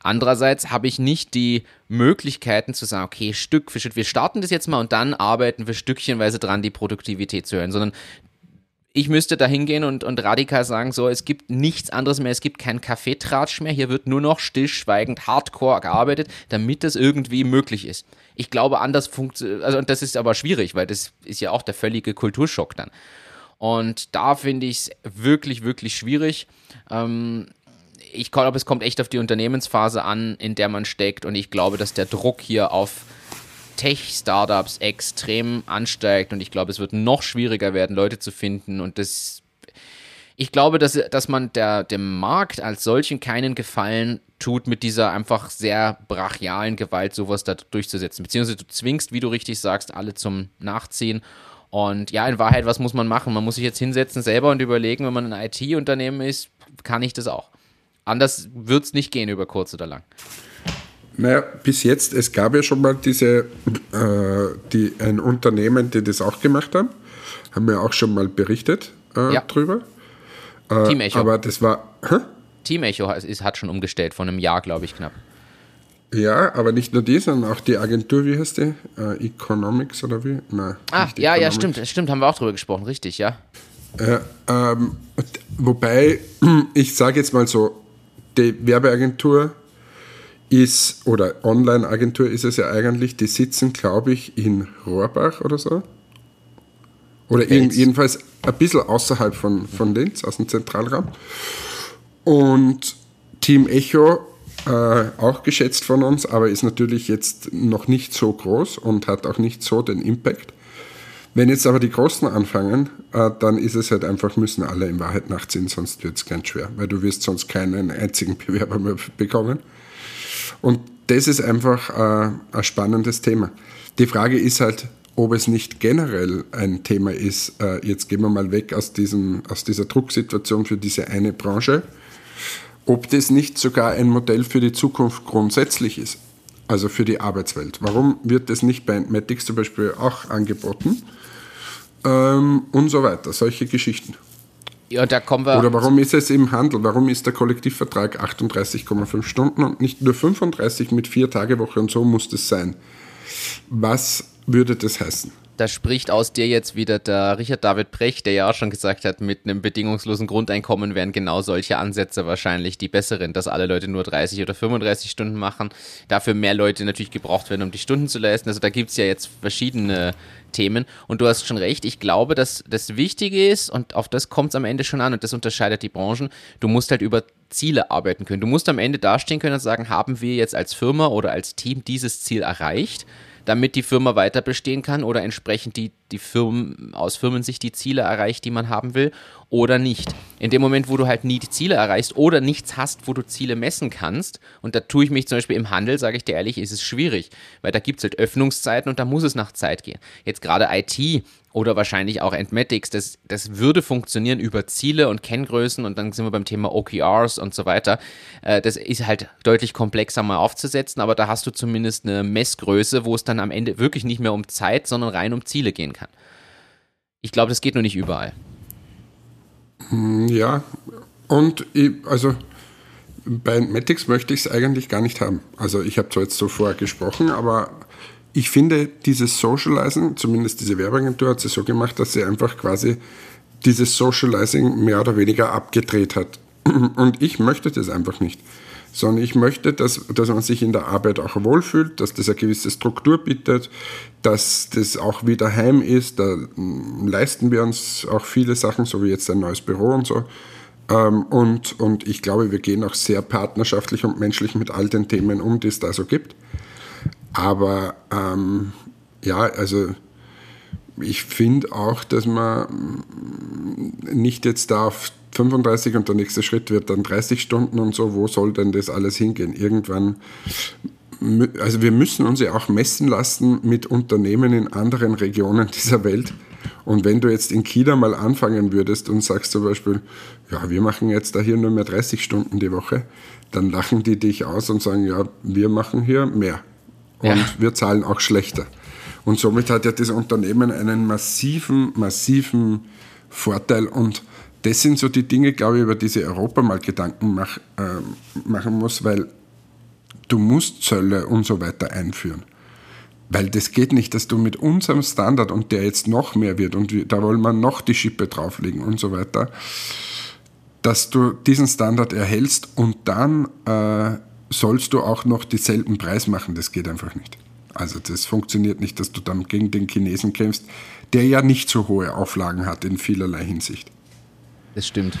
Andererseits habe ich nicht die Möglichkeiten zu sagen, okay, Stück für Stück, wir starten das jetzt mal und dann arbeiten wir stückchenweise dran, die Produktivität zu hören, sondern ich müsste da hingehen und, und radikal sagen, so, es gibt nichts anderes mehr, es gibt keinen Kaffeetratsch mehr, hier wird nur noch stillschweigend hardcore gearbeitet, damit das irgendwie möglich ist. Ich glaube, anders funktioniert, also und das ist aber schwierig, weil das ist ja auch der völlige Kulturschock dann. Und da finde ich es wirklich, wirklich schwierig. Ähm, ich glaube, es kommt echt auf die Unternehmensphase an, in der man steckt und ich glaube, dass der Druck hier auf Tech-Startups extrem ansteigt und ich glaube, es wird noch schwieriger werden, Leute zu finden und das ich glaube, dass, dass man der, dem Markt als solchen keinen Gefallen tut, mit dieser einfach sehr brachialen Gewalt sowas da durchzusetzen. Beziehungsweise du zwingst, wie du richtig sagst, alle zum Nachziehen. Und ja, in Wahrheit, was muss man machen? Man muss sich jetzt hinsetzen selber und überlegen, wenn man ein IT-Unternehmen ist, kann ich das auch. Anders wird es nicht gehen über kurz oder lang. Naja, bis jetzt, es gab ja schon mal diese, äh, die, ein Unternehmen, die das auch gemacht haben, haben wir auch schon mal berichtet äh, ja. drüber. Äh, Team Echo. Aber das war. Hä? Team Echo ist, hat schon umgestellt, vor einem Jahr, glaube ich, knapp. Ja, aber nicht nur die, sondern auch die Agentur, wie heißt die? Äh, Economics oder wie? Nein. Ah, ja, Economics. ja, stimmt, stimmt, haben wir auch drüber gesprochen, richtig, ja. Äh, ähm, wobei, ich sage jetzt mal so, die Werbeagentur ist, oder Online-Agentur ist es ja eigentlich, die sitzen, glaube ich, in Rohrbach oder so. Oder in, jedenfalls ein bisschen außerhalb von, von Linz, aus dem Zentralraum. Und Team Echo, äh, auch geschätzt von uns, aber ist natürlich jetzt noch nicht so groß und hat auch nicht so den Impact. Wenn jetzt aber die Großen anfangen, äh, dann ist es halt einfach, müssen alle in Wahrheit nachziehen, sonst wird es ganz schwer, weil du wirst sonst keinen einzigen Bewerber mehr bekommen. Und das ist einfach äh, ein spannendes Thema. Die Frage ist halt, ob es nicht generell ein Thema ist, äh, jetzt gehen wir mal weg aus, diesem, aus dieser Drucksituation für diese eine Branche, ob das nicht sogar ein Modell für die Zukunft grundsätzlich ist, also für die Arbeitswelt. Warum wird das nicht bei Entmatics zum Beispiel auch angeboten? Ähm, und so weiter. Solche Geschichten. Ja, da kommen wir. Oder warum ist es im Handel? Warum ist der Kollektivvertrag 38,5 Stunden und nicht nur 35 mit vier Tage Woche und so muss das sein? Was würde das heißen? Da spricht aus dir jetzt wieder der Richard David Brecht, der ja auch schon gesagt hat, mit einem bedingungslosen Grundeinkommen wären genau solche Ansätze wahrscheinlich die besseren, dass alle Leute nur 30 oder 35 Stunden machen, dafür mehr Leute natürlich gebraucht werden, um die Stunden zu leisten. Also da gibt es ja jetzt verschiedene Themen und du hast schon recht, ich glaube, dass das Wichtige ist und auf das kommt es am Ende schon an und das unterscheidet die Branchen, du musst halt über Ziele arbeiten können. Du musst am Ende dastehen können und sagen, haben wir jetzt als Firma oder als Team dieses Ziel erreicht? Damit die Firma weiter bestehen kann oder entsprechend die, die Firmen aus Firmensicht die Ziele erreicht, die man haben will oder nicht. In dem Moment, wo du halt nie die Ziele erreichst oder nichts hast, wo du Ziele messen kannst, und da tue ich mich zum Beispiel im Handel, sage ich dir ehrlich, ist es schwierig, weil da gibt es halt Öffnungszeiten und da muss es nach Zeit gehen. Jetzt gerade IT oder wahrscheinlich auch Entmatics, das, das würde funktionieren über Ziele und Kenngrößen und dann sind wir beim Thema OKRs und so weiter. Äh, das ist halt deutlich komplexer mal aufzusetzen, aber da hast du zumindest eine Messgröße, wo es dann am Ende wirklich nicht mehr um Zeit, sondern rein um Ziele gehen kann. Ich glaube, das geht nur nicht überall. Ja, und ich, also bei Entmatics möchte ich es eigentlich gar nicht haben. Also ich habe zwar jetzt so vorher gesprochen, aber ich finde, dieses Socializing, zumindest diese Werbeagentur hat sie so gemacht, dass sie einfach quasi dieses Socializing mehr oder weniger abgedreht hat. Und ich möchte das einfach nicht. Sondern ich möchte, dass, dass man sich in der Arbeit auch wohlfühlt, dass das eine gewisse Struktur bietet, dass das auch wieder heim ist. Da hm, leisten wir uns auch viele Sachen, so wie jetzt ein neues Büro und so. Ähm, und, und ich glaube, wir gehen auch sehr partnerschaftlich und menschlich mit all den Themen um, die es da so gibt. Aber ähm, ja, also ich finde auch, dass man nicht jetzt da auf 35 und der nächste Schritt wird dann 30 Stunden und so, wo soll denn das alles hingehen? Irgendwann, also wir müssen uns ja auch messen lassen mit Unternehmen in anderen Regionen dieser Welt. Und wenn du jetzt in China mal anfangen würdest und sagst zum Beispiel, ja, wir machen jetzt da hier nur mehr 30 Stunden die Woche, dann lachen die dich aus und sagen, ja, wir machen hier mehr und ja. wir zahlen auch schlechter. Und somit hat ja das Unternehmen einen massiven, massiven Vorteil und das sind so die Dinge, glaube ich, über die Europa mal Gedanken mach, äh, machen muss, weil du musst Zölle und so weiter einführen. Weil das geht nicht, dass du mit unserem Standard und der jetzt noch mehr wird und da wollen wir noch die Schippe drauflegen und so weiter, dass du diesen Standard erhältst und dann äh, sollst du auch noch dieselben Preis machen. Das geht einfach nicht. Also das funktioniert nicht, dass du dann gegen den Chinesen kämpfst, der ja nicht so hohe Auflagen hat in vielerlei Hinsicht. Das stimmt.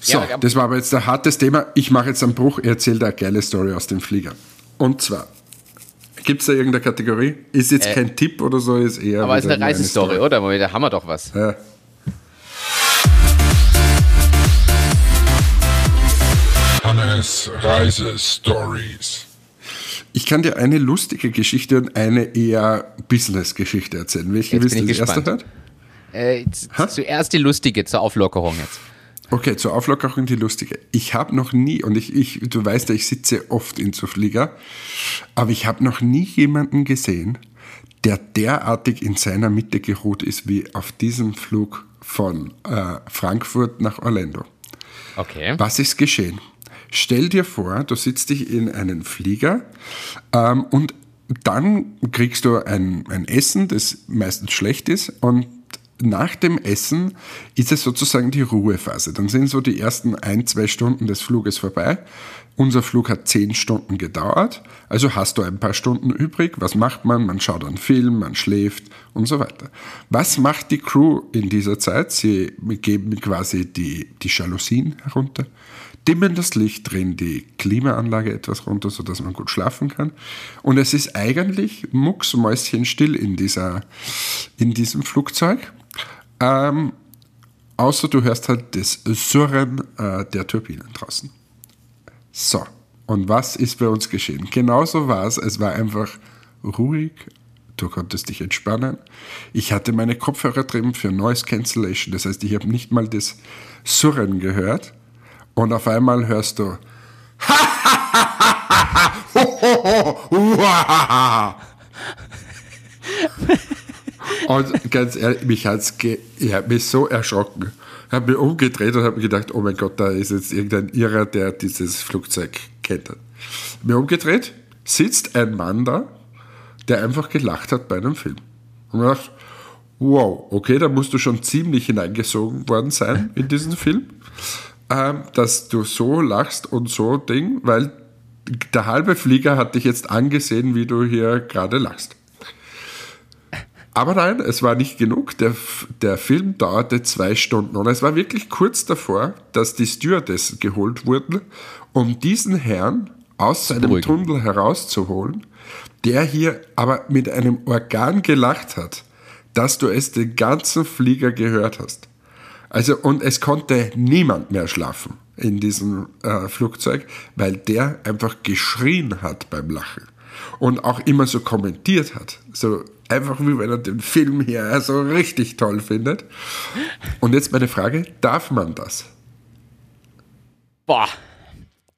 So, ja, das war aber jetzt ein hartes Thema. Ich mache jetzt einen Bruch, erzähle da eine geile Story aus dem Flieger. Und zwar, gibt es da irgendeine Kategorie? Ist jetzt äh, kein Tipp oder so, ist eher. Aber es ist eine Reisestory, oder? Da haben wir doch was. Ja. Hannes Reisestories. Ich kann dir eine lustige Geschichte und eine eher Business-Geschichte erzählen. Welche willst du als erste hören? Äh, zuerst die lustige zur Auflockerung jetzt. Okay, zur Auflockerung die lustige. Ich habe noch nie, und ich, ich, du weißt ja, ich sitze oft in so Flieger, aber ich habe noch nie jemanden gesehen, der derartig in seiner Mitte geruht ist wie auf diesem Flug von äh, Frankfurt nach Orlando. Okay. Was ist geschehen? Stell dir vor, du sitzt dich in einen Flieger ähm, und dann kriegst du ein, ein Essen, das meistens schlecht ist und nach dem Essen ist es sozusagen die Ruhephase. Dann sind so die ersten ein, zwei Stunden des Fluges vorbei. Unser Flug hat zehn Stunden gedauert, also hast du ein paar Stunden übrig. Was macht man? Man schaut einen Film, man schläft und so weiter. Was macht die Crew in dieser Zeit? Sie geben quasi die, die Jalousien herunter, dimmen das Licht, drehen die Klimaanlage etwas runter, sodass man gut schlafen kann. Und es ist eigentlich mucksmäuschenstill in, dieser, in diesem Flugzeug. Ähm, außer du hörst halt das Surren äh, der Turbinen draußen. So, und was ist bei uns geschehen? Genauso war es. Es war einfach ruhig. Du konntest dich entspannen. Ich hatte meine Kopfhörer drin für Noise Cancellation. Das heißt, ich habe nicht mal das Surren gehört. Und auf einmal hörst du. und ganz ehrlich, mich hat's ich habe mich so erschrocken. Ich habe mich umgedreht und habe mir gedacht, oh mein Gott, da ist jetzt irgendein Irrer, der dieses Flugzeug kennt. Mir umgedreht, sitzt ein Mann da, der einfach gelacht hat bei einem Film. Und mir gedacht, wow, okay, da musst du schon ziemlich hineingesogen worden sein in diesen Film ähm, dass du so lachst und so Ding, weil der halbe Flieger hat dich jetzt angesehen, wie du hier gerade lachst. Aber nein, es war nicht genug. Der, der Film dauerte zwei Stunden und es war wirklich kurz davor, dass die Stewardess geholt wurden, um diesen Herrn aus seinem Tunnel herauszuholen, der hier aber mit einem Organ gelacht hat, dass du es den ganzen Flieger gehört hast. Also, und es konnte niemand mehr schlafen in diesem äh, Flugzeug, weil der einfach geschrien hat beim Lachen und auch immer so kommentiert hat. So einfach wie wenn er den Film hier so richtig toll findet. Und jetzt meine Frage, darf man das? Boah.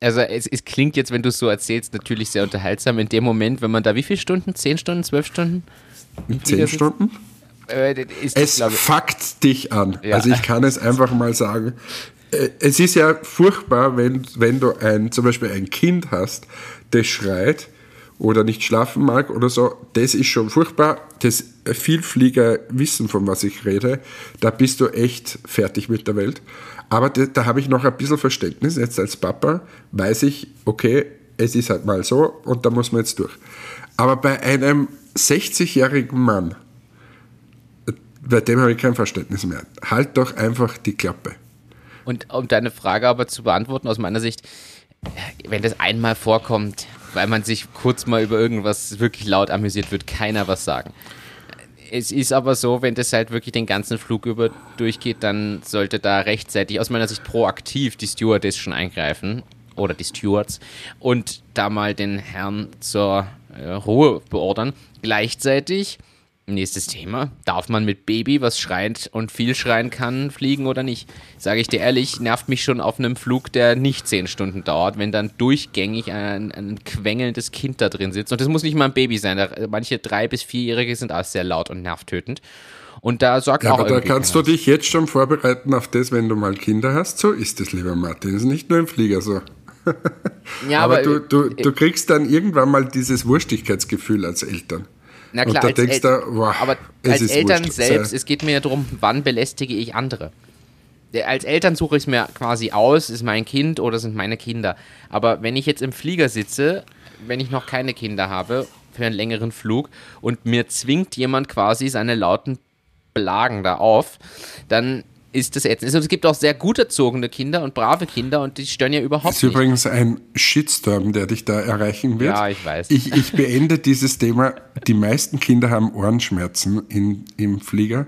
Also es, es klingt jetzt, wenn du es so erzählst, natürlich sehr unterhaltsam. In dem Moment, wenn man da wie viele Stunden? Zehn Stunden, zwölf Stunden? Zehn Stunden? Äh, es das, fuckt dich an. Ja. Also ich kann es einfach mal sagen. Äh, es ist ja furchtbar, wenn, wenn du ein, zum Beispiel ein Kind hast, das schreit oder nicht schlafen mag oder so. Das ist schon furchtbar. Das Vielflieger wissen, von was ich rede. Da bist du echt fertig mit der Welt. Aber da, da habe ich noch ein bisschen Verständnis. Jetzt als Papa weiß ich, okay, es ist halt mal so und da muss man jetzt durch. Aber bei einem 60-jährigen Mann, bei dem habe ich kein Verständnis mehr. Halt doch einfach die Klappe. Und um deine Frage aber zu beantworten, aus meiner Sicht, wenn das einmal vorkommt, weil man sich kurz mal über irgendwas wirklich laut amüsiert, wird keiner was sagen. Es ist aber so, wenn das halt wirklich den ganzen Flug über durchgeht, dann sollte da rechtzeitig, aus meiner Sicht proaktiv, die Stewardess schon eingreifen oder die Stewards und da mal den Herrn zur äh, Ruhe beordern. Gleichzeitig Nächstes Thema. Darf man mit Baby, was schreit und viel schreien kann, fliegen oder nicht? Sage ich dir ehrlich, nervt mich schon auf einem Flug, der nicht zehn Stunden dauert, wenn dann durchgängig ein, ein quengelndes Kind da drin sitzt. Und das muss nicht mal ein Baby sein. Manche drei- bis vierjährige sind auch sehr laut und nervtötend. Und da sorgt ja, auch Aber da kannst du dich jetzt schon vorbereiten auf das, wenn du mal Kinder hast. So ist es, lieber Martin. Das ist nicht nur im Flieger so. ja, aber, aber du, du, du kriegst dann irgendwann mal dieses Wurstigkeitsgefühl als Eltern. Na klar, und da denkst El- du, boah, aber als Eltern wurscht. selbst, Sei- es geht mir ja darum, wann belästige ich andere. Der- Als Eltern suche ich es mir quasi aus, ist mein Kind oder sind meine Kinder. Aber wenn ich jetzt im Flieger sitze, wenn ich noch keine Kinder habe, für einen längeren Flug und mir zwingt jemand quasi seine lauten Blagen da auf, dann ist das ätzend. Also es gibt auch sehr gut erzogene Kinder und brave Kinder und die stören ja Das überhaupt ist nicht. übrigens ein Shitstorm, der dich da erreichen wird. Ja, ich weiß. Ich, ich beende dieses Thema. Die meisten Kinder haben Ohrenschmerzen in, im Flieger.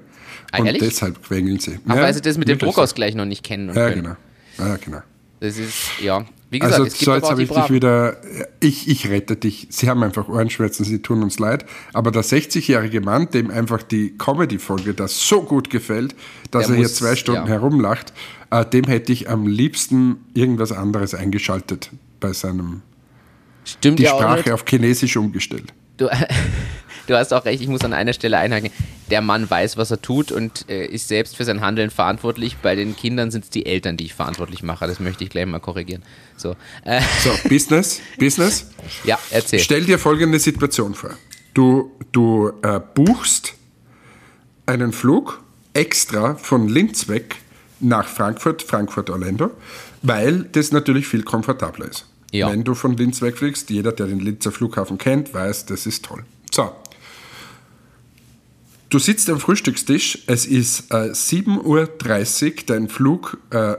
Ah, und ehrlich? deshalb quengeln sie. Ach, Ja, weil sie das mit dem Druckausgleich noch nicht kennen. Ja, können. genau. Ja, genau. Das ist, ja, gesagt, Also es gibt so, jetzt habe ich dich Braven. wieder, ich, ich rette dich. Sie haben einfach Ohrenschmerzen, sie tun uns leid. Aber der 60-jährige Mann, dem einfach die Comedy-Folge da so gut gefällt, dass Der er hier muss- zwei Stunden ja. herumlacht, äh, dem hätte ich am liebsten irgendwas anderes eingeschaltet bei seinem, Stimmt die ja. Sprache auf Chinesisch umgestellt. Du, du hast auch recht, ich muss an einer Stelle einhaken. Der Mann weiß, was er tut und äh, ist selbst für sein Handeln verantwortlich. Bei den Kindern sind es die Eltern, die ich verantwortlich mache. Das möchte ich gleich mal korrigieren. So, äh, So, Business, Business. ja, erzähl. Stell dir folgende Situation vor. Du, du äh, buchst einen Flug extra von Linz weg nach Frankfurt, Frankfurt-Orlando, weil das natürlich viel komfortabler ist. Ja. Wenn du von Linz wegfliegst, jeder, der den Linzer Flughafen kennt, weiß, das ist toll. So. Du sitzt am Frühstückstisch, es ist äh, 7.30 Uhr, dein Flug äh,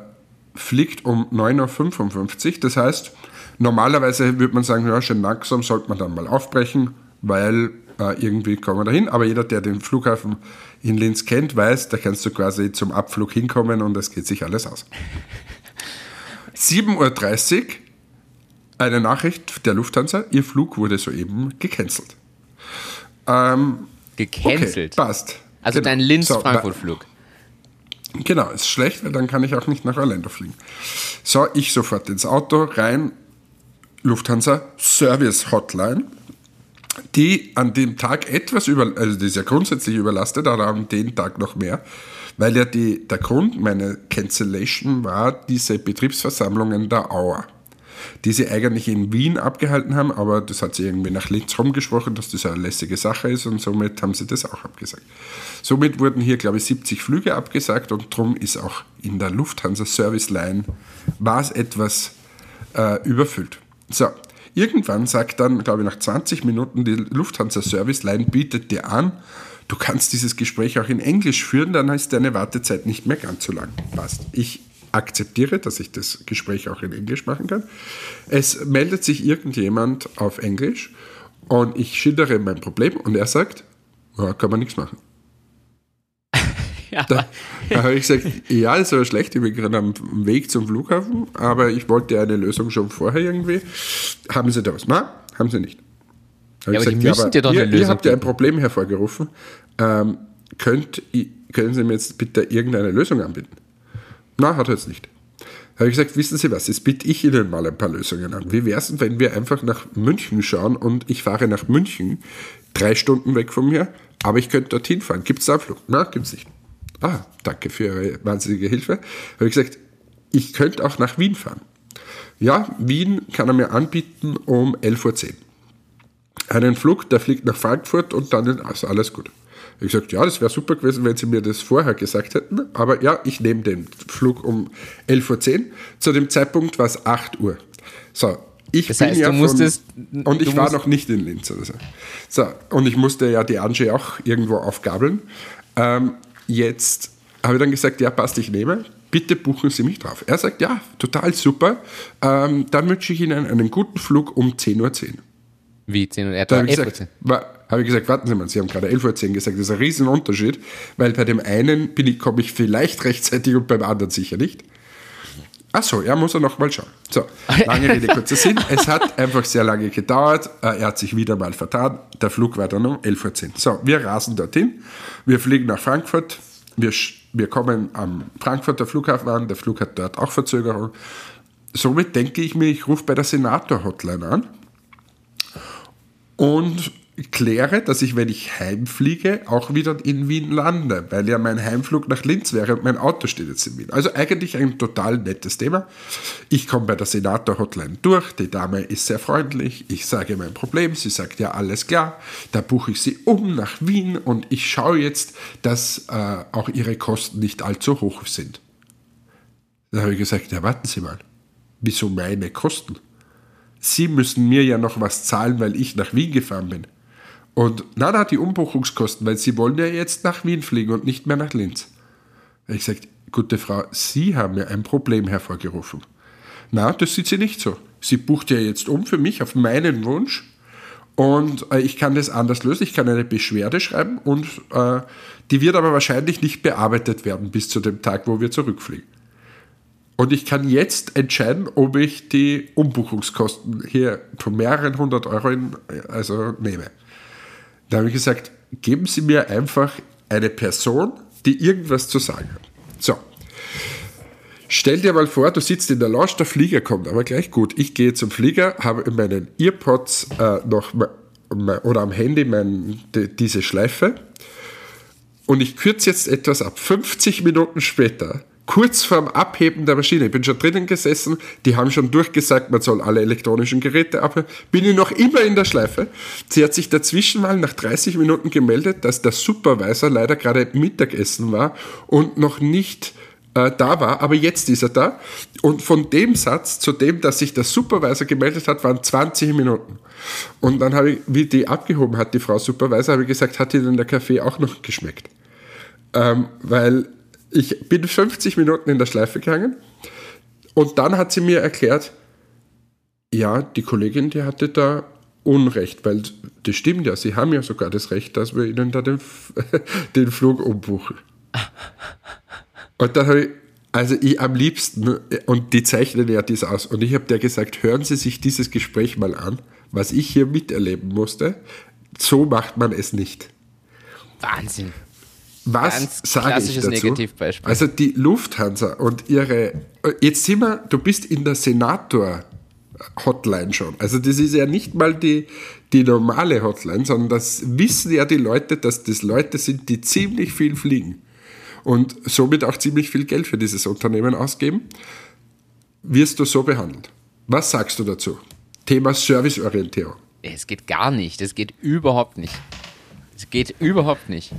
fliegt um 9.55 Uhr. Das heißt, normalerweise würde man sagen, ja, schön langsam sollte man dann mal aufbrechen, weil äh, irgendwie kommen wir dahin. Aber jeder, der den Flughafen in Linz kennt, weiß, da kannst du quasi zum Abflug hinkommen und es geht sich alles aus. 7.30 Uhr, eine Nachricht der Lufthansa, ihr Flug wurde soeben gecancelt. Ähm, Gecancelt. Okay, passt. Also Genau. dein So, Linz-Frankfurt-Flug. Genau, ist schlecht, weil dann kann ich auch nicht nach Orlando fliegen. So, ich sofort ins Auto, rein, Lufthansa Service Hotline, die an dem Tag etwas über, also die ist ja grundsätzlich überlastet, aber an dem Tag noch mehr, weil ja die, der Grund meiner Cancellation war diese Betriebsversammlungen der Auer, die sie eigentlich in Wien abgehalten haben, aber das hat sie irgendwie nach Linz rumgesprochen, dass das eine lässige Sache ist und somit haben sie das auch abgesagt. Somit wurden hier, glaube ich, 70 Flüge abgesagt und darum ist auch in der Lufthansa Service Line war es etwas äh, überfüllt. So, irgendwann sagt dann, glaube ich, nach 20 Minuten die Lufthansa Service Line bietet dir an, du kannst dieses Gespräch auch in Englisch führen, dann ist deine Wartezeit nicht mehr ganz so lang. Passt. Ich akzeptiere, dass ich das Gespräch auch in Englisch machen kann. Es meldet sich irgendjemand auf Englisch und ich schildere mein Problem und er sagt, ja, kann man nichts machen. Ja, Da, da habe ich gesagt, ja, das war schlecht, ich bin gerade am Weg zum Flughafen, aber ich wollte eine Lösung schon vorher irgendwie. Haben Sie da was? Nein, haben Sie nicht. Hab Ja, aber die müssen dir doch ihr, eine Ihr Lösung habt ja ein. Problem hervorgerufen. Ähm, könnt, können Sie mir jetzt bitte irgendeine Lösung anbieten? Na, hat er jetzt nicht. Habe ich gesagt, wissen Sie was, jetzt biete ich Ihnen mal ein paar Lösungen an. Wie wäre es, wenn wir einfach nach München schauen und ich fahre nach München, drei Stunden weg von mir, aber ich könnte dorthin fahren. Gibt es da einen Flug? Na, gibt es nicht. Ah, danke für Ihre wahnsinnige Hilfe. Habe ich gesagt, ich könnte auch nach Wien fahren. Ja, Wien kann er mir anbieten um 11.10 Uhr. Einen Flug, der fliegt nach Frankfurt und dann also alles gut. Ich gesagt, ja, das wäre super gewesen, wenn Sie mir das vorher gesagt hätten. Aber ja, ich nehme den Flug um 11.10 Uhr. Zu dem Zeitpunkt war es 8 Uhr. So, ich Das bin heißt, ja du musstest- von, und ich war noch nicht in Linz. Oder so. so, und ich musste ja die Angie auch irgendwo aufgabeln. Ähm, jetzt habe ich dann gesagt, ja, passt, ich nehme. Bitte buchen Sie mich drauf. Er sagt, ja, total super. Ähm, dann wünsche ich Ihnen einen guten Flug um 10.10 Uhr. Wie 10 und er hat habe ich, 11 gesagt, wa- habe ich gesagt, warten Sie mal, Sie haben gerade 11.10 Uhr gesagt, das ist ein Riesenunterschied, weil bei dem einen bin ich, komme ich vielleicht rechtzeitig und beim anderen sicher nicht. Ach so, er muss er noch mal schauen. So, lange Rede, kurzer Sinn. Es hat einfach sehr lange gedauert. Äh, Er hat sich wieder mal vertan. Der Flug war dann um 11.10 Uhr. So, wir rasen dorthin. Wir fliegen nach Frankfurt. Wir, wir kommen am Frankfurter Flughafen an. Der Flug hat dort auch Verzögerung. Somit denke ich mir, ich rufe bei der Senator-Hotline an und kläre, dass ich, wenn ich heimfliege, auch wieder in Wien lande, weil ja mein Heimflug nach Linz wäre und mein Auto steht jetzt in Wien. Also eigentlich ein total nettes Thema. Ich komme bei der Senator-Hotline durch, die Dame ist sehr freundlich, ich sage mein Problem, sie sagt ja alles klar, da buche ich sie um nach Wien und ich schaue jetzt, dass äh, auch ihre Kosten nicht allzu hoch sind. Da habe ich gesagt, ja warten Sie mal, wieso meine Kosten? Sie müssen mir ja noch was zahlen, weil ich nach Wien gefahren bin. Und na, na, die Umbuchungskosten, weil Sie wollen ja jetzt nach Wien fliegen und nicht mehr nach Linz. Ich sagte, gute Frau, Sie haben ja ein Problem hervorgerufen. Na, das sieht sie nicht so. Sie bucht ja jetzt um für mich auf meinen Wunsch und äh, ich kann das anders lösen. Ich kann eine Beschwerde schreiben und äh, die wird aber wahrscheinlich nicht bearbeitet werden bis zu dem Tag, wo wir zurückfliegen. Und ich kann jetzt entscheiden, ob ich die Umbuchungskosten hier von mehreren hundert Euro in, also nehme. Da habe ich gesagt, geben Sie mir einfach eine Person, die irgendwas zu sagen hat. So. Stell dir mal vor, du sitzt in der Lounge, der Flieger kommt, aber gleich gut. Ich gehe zum Flieger, habe in meinen Earpods äh, noch oder am Handy mein, die, diese Schleife und ich kürze jetzt etwas ab. 50 Minuten später kurz vorm Abheben der Maschine, ich bin schon drinnen gesessen, die haben schon durchgesagt, man soll alle elektronischen Geräte abheben, bin ich noch immer in der Schleife. Sie hat sich dazwischen mal nach 30 Minuten gemeldet, dass der Supervisor leider gerade Mittagessen war und noch nicht äh, da war, aber jetzt ist er da. Und von dem Satz zu dem, dass sich der Supervisor gemeldet hat, waren 20 Minuten. Und dann habe ich, wie die abgehoben hat, die Frau Supervisor, habe ich gesagt, hat Ihnen der Kaffee auch noch geschmeckt? Ähm, weil ich bin 50 Minuten in der Schleife gegangen und dann hat sie mir erklärt, ja, die Kollegin, die hatte da Unrecht, weil das stimmt ja, sie haben ja sogar das Recht, dass wir ihnen da den, den Flug umbuchen. Und dann habe ich, also ich am liebsten, und die zeichnen ja das aus, und ich habe der gesagt, hören Sie sich dieses Gespräch mal an, was ich hier miterleben musste, so macht man es nicht. Wahnsinn. Was Ganz sage ich klassisches dazu? Negativbeispiel. Also die Lufthansa und ihre, jetzt sind wir, du bist in der Senator Hotline schon. Also das ist ja nicht mal die, die normale Hotline, sondern das wissen ja die Leute, dass das Leute sind, die ziemlich viel fliegen und somit auch ziemlich viel Geld für dieses Unternehmen ausgeben. Wirst du so behandelt? Was sagst du dazu? Thema Serviceorientierung. Es geht gar nicht. Es geht überhaupt nicht. Es geht überhaupt nicht.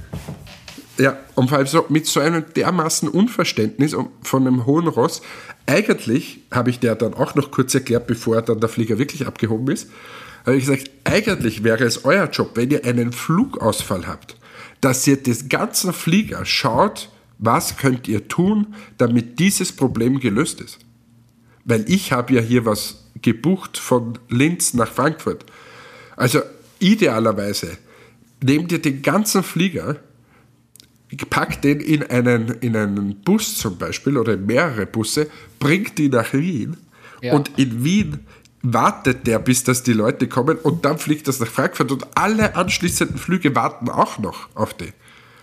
Ja, und vor allem so, mit so einem dermaßen Unverständnis von einem hohen Ross. Eigentlich habe ich der dann auch noch kurz erklärt, bevor dann der Flieger wirklich abgehoben ist, habe ich gesagt, eigentlich wäre es euer Job, wenn ihr einen Flugausfall habt, dass ihr das ganze Flieger schaut, was könnt ihr tun, damit dieses Problem gelöst ist. Weil ich habe ja hier was gebucht von Linz nach Frankfurt. Also idealerweise nehmt ihr den ganzen Flieger, packt den in einen, in einen Bus zum Beispiel oder in mehrere Busse, bringt die nach Wien Ja. und in Wien wartet der, bis dass die Leute kommen und dann fliegt das nach Frankfurt und alle anschließenden Flüge warten auch noch auf die.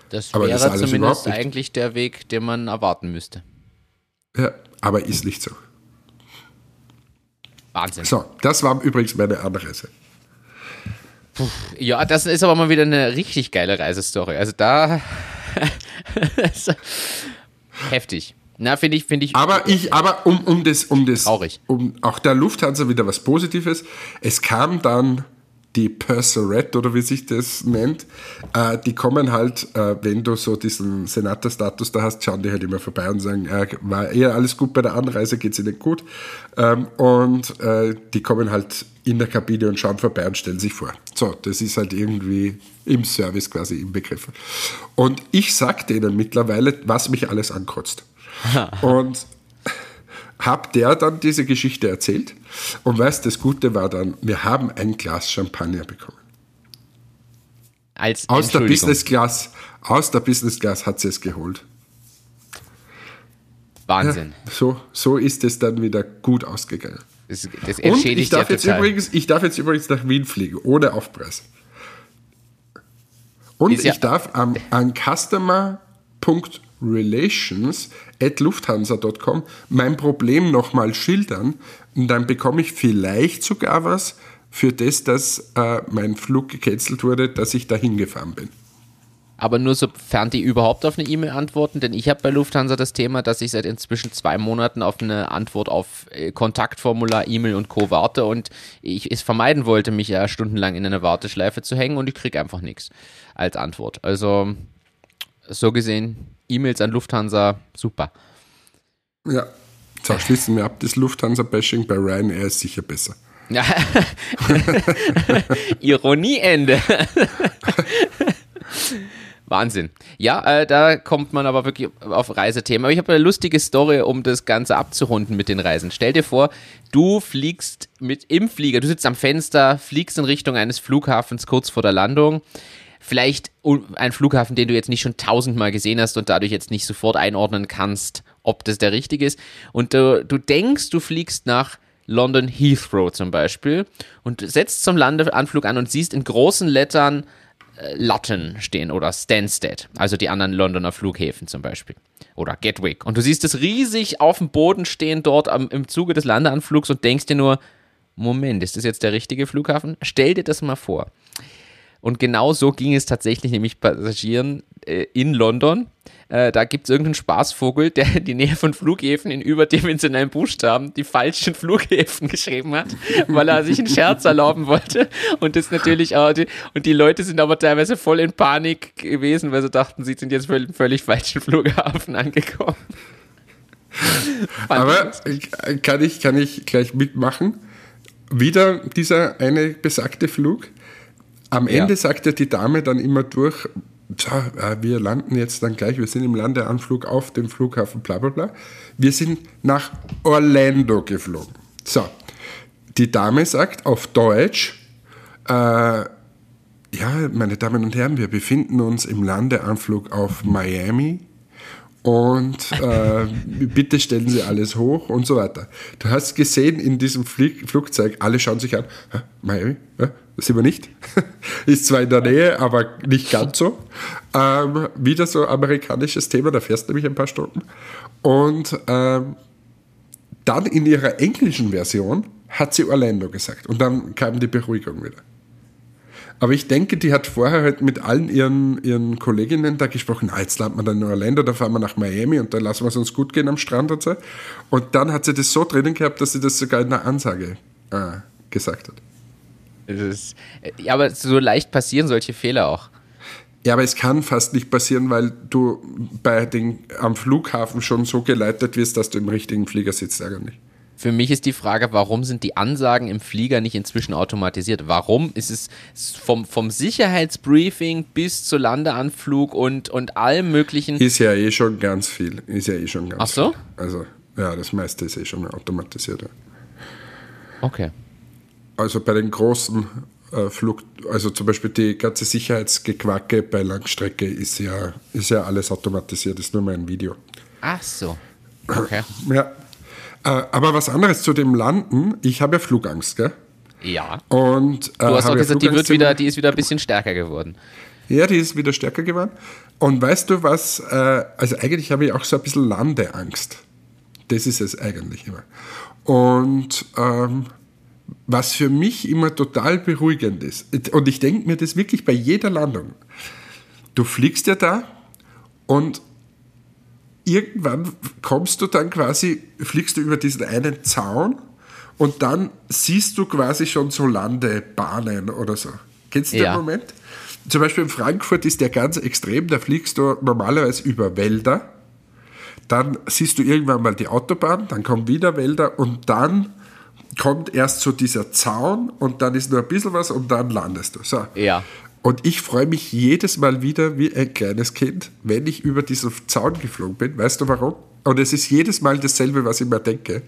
Das Aber das ist wäre alles zumindest eigentlich der Weg, den man erwarten müsste. Ja, aber ist nicht so. Wahnsinn. So, das war übrigens meine Anreise. Ja, das ist aber mal wieder eine richtig geile Reisestory. Also da. Heftig. Na, finde ich, finde ich. Aber ich, aber um, um das, um das, Traurig. um auch der Lufthansa wieder was Positives. Es kam dann die Purserette oder wie sich das nennt. Äh, die kommen halt, äh, wenn du so diesen Senatorstatus da hast, schauen die halt immer vorbei und sagen, äh, war eher alles gut bei der Anreise, geht's ihnen gut. Ähm, und äh, die kommen halt in der Kabine und schauen vorbei und stellen sich vor. So, das ist halt irgendwie im Service quasi inbegriffen. Und ich sag denen mittlerweile, was mich alles ankotzt. Und hab der dann diese Geschichte erzählt. Und weißt, das Gute war dann, wir haben ein Glas Champagner bekommen. als Aus der. Business Class, aus der Business Class hat sie es geholt. Wahnsinn. So, so ist es dann wieder gut ausgegangen. Das, das Und entschädigt ich darf, ja jetzt übrigens, ich darf jetzt übrigens nach Wien fliegen, ohne Aufpreis. Und Ist ja- ich darf am, an customer.relations at lufthansa.com mein Problem nochmal schildern und dann bekomme ich vielleicht sogar was, für das, dass äh, mein Flug gecancelt wurde, dass ich da hingefahren bin. Aber nur sofern die überhaupt auf eine E-Mail antworten, denn ich habe bei Lufthansa das Thema, dass ich seit inzwischen zwei Monaten auf eine Antwort auf äh, Kontaktformular, E-Mail und Co. warte und ich es vermeiden wollte, mich ja stundenlang in eine Warteschleife zu hängen und ich kriege einfach nichts als Antwort. Also so gesehen, E-Mails an Lufthansa, super. Ja, so schließen wir ab. Das Lufthansa-Bashing bei Ryanair ist sicher besser. Ironieende. Wahnsinn. Ja, äh, da kommt man aber wirklich auf Reisethemen. Aber ich habe eine lustige Story, um das Ganze abzurunden mit den Reisen. Stell dir vor, du fliegst mit im Flieger, du sitzt am Fenster, fliegst in Richtung eines Flughafens kurz vor der Landung. Vielleicht ein Flughafen, den du jetzt nicht schon tausendmal gesehen hast und dadurch jetzt nicht sofort einordnen kannst, ob das der richtige ist. Und du, du denkst, du fliegst nach London Heathrow zum Beispiel und setzt zum Landeanflug an und siehst in großen Lettern äh, Luton stehen oder Stansted, also die anderen Londoner Flughäfen zum Beispiel. Oder Gatwick. Und du siehst es riesig auf dem Boden stehen dort am, im Zuge des Landeanflugs und denkst dir nur, Moment, ist das jetzt der richtige Flughafen? Stell dir das mal vor. Und genau so ging es tatsächlich nämlich Passagieren äh, in London. Äh, da gibt es irgendeinen Spaßvogel, der in die Nähe von Flughäfen in überdimensionalen Buchstaben die falschen Flughäfen geschrieben hat, weil er sich einen Scherz erlauben wollte. Und das natürlich auch, die, und die Leute sind aber teilweise voll in Panik gewesen, weil sie dachten, sie sind jetzt völlig, völlig falschen Flughafen angekommen. aber kann ich, kann ich gleich mitmachen? Wieder dieser eine besagte Flug. Am Ende ja. sagte die Dame dann immer durch, äh, wir landen jetzt dann gleich, wir sind im Landeanflug auf dem Flughafen, bla bla bla. Wir sind nach Orlando geflogen. So, die Dame sagt auf Deutsch, äh, ja, meine Damen und Herren, wir befinden uns im Landeanflug auf Miami und äh, bitte stellen Sie alles hoch und so weiter. Du hast gesehen in diesem Flieg Flugzeug, alle schauen sich an, Miami, sind wir nicht. Ist zwar in der Nähe, aber nicht ganz so. Ähm, wieder so amerikanisches Thema, da fährst du nämlich ein paar Stunden. Und ähm, dann in ihrer englischen Version hat sie Orlando gesagt und dann kam die Beruhigung wieder. Aber ich denke, die hat vorher halt mit allen ihren, ihren Kolleginnen da gesprochen, ah, jetzt landen wir dann in Orlando, da fahren wir nach Miami und dann lassen wir es uns gut gehen am Strand und so. Und dann hat sie das so drinnen gehabt, dass sie das sogar in der Ansage äh, gesagt hat. Ist, ja, aber so leicht passieren solche Fehler auch. Ja, aber es kann fast nicht passieren, weil du bei den, am Flughafen schon so geleitet wirst, dass du im richtigen Flieger sitzt eigentlich. Für mich ist die Frage, warum sind die Ansagen im Flieger nicht inzwischen automatisiert? Warum ist es vom, vom Sicherheitsbriefing bis zu Landeanflug und, und allem möglichen? Ist ja eh schon ganz viel. Ist ja eh schon ganz Ach so? Viel. Also, ja, das meiste ist eh schon automatisiert. Ja. Okay. Also bei den großen äh, Flug, also zum Beispiel die ganze Sicherheitsgequacke bei Langstrecke ist ja, ist ja alles automatisiert, ist nur mein Video. Ach so. Okay. ja. Äh, aber was anderes zu dem Landen. Ich habe ja Flugangst, gell? Ja. Und, äh, du hast auch gesagt, die, wird wieder, die ist wieder ein bisschen stärker geworden. Ja, die ist wieder stärker geworden. Und weißt du was? Äh, also eigentlich habe ich auch so ein bisschen Landeangst. Das ist es eigentlich immer. Und ähm, was für mich immer total beruhigend ist, und ich denke mir das wirklich bei jeder Landung. Du fliegst ja da und irgendwann kommst du dann quasi, fliegst du über diesen einen Zaun und dann siehst du quasi schon so Landebahnen oder so. Kennst du ja. den Moment? Zum Beispiel in Frankfurt ist der ganz extrem, da fliegst du normalerweise über Wälder, dann siehst du irgendwann mal die Autobahn, dann kommen wieder Wälder und dann kommt erst so dieser Zaun und dann ist nur ein bisschen was und dann landest du. So. Ja. Und ich freue mich jedes Mal wieder wie ein kleines Kind, wenn ich über diesen Zaun geflogen bin. Weißt du warum? Und es ist jedes Mal dasselbe, was ich mir denke.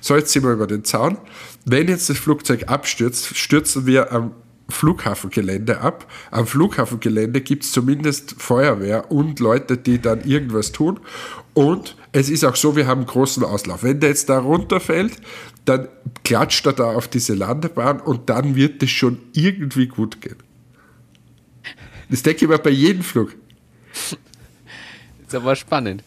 So, jetzt sind wir über den Zaun. Wenn jetzt das Flugzeug abstürzt, stürzen wir am Flughafengelände ab. Am Flughafengelände gibt es zumindest Feuerwehr und Leute, die dann irgendwas tun. Und es ist auch so, wir haben einen großen Auslauf. Wenn der jetzt da runterfällt, dann klatscht er da auf diese Landebahn und dann wird es schon irgendwie gut gehen. Das denke ich mir bei jedem Flug. Ist aber spannend.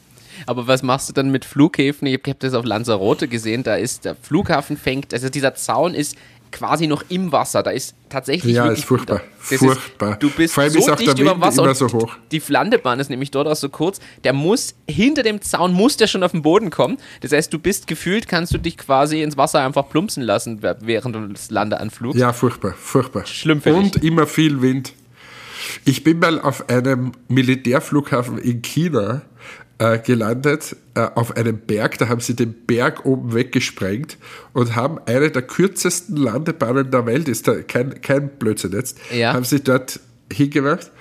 Aber was machst du dann mit Flughäfen? Ich habe das auf Lanzarote gesehen, da ist der Flughafen fängt, also dieser Zaun ist quasi noch im Wasser. Da ist tatsächlich Ja, ist furchtbar. Das Furchtbar. Ist, du bist Vor allem so ist auch dicht der über Wind dem Wasser immer so hoch. die Landebahn ist nämlich dort auch so kurz. Der muss hinter dem Zaun muss der schon auf den Boden kommen. Das heißt, du bist gefühlt, kannst du dich quasi ins Wasser einfach plumpsen lassen während des Landeanflugs. Ja, furchtbar, furchtbar. Schlimm für Und dich. immer viel Wind. Ich bin mal auf einem Militärflughafen in China äh, gelandet, äh, auf einem Berg. Da haben sie den Berg oben weggesprengt und haben eine der kürzesten Landebahnen der Welt, ist da kein, kein Blödsinn jetzt, Ja. haben sie dort hingemacht.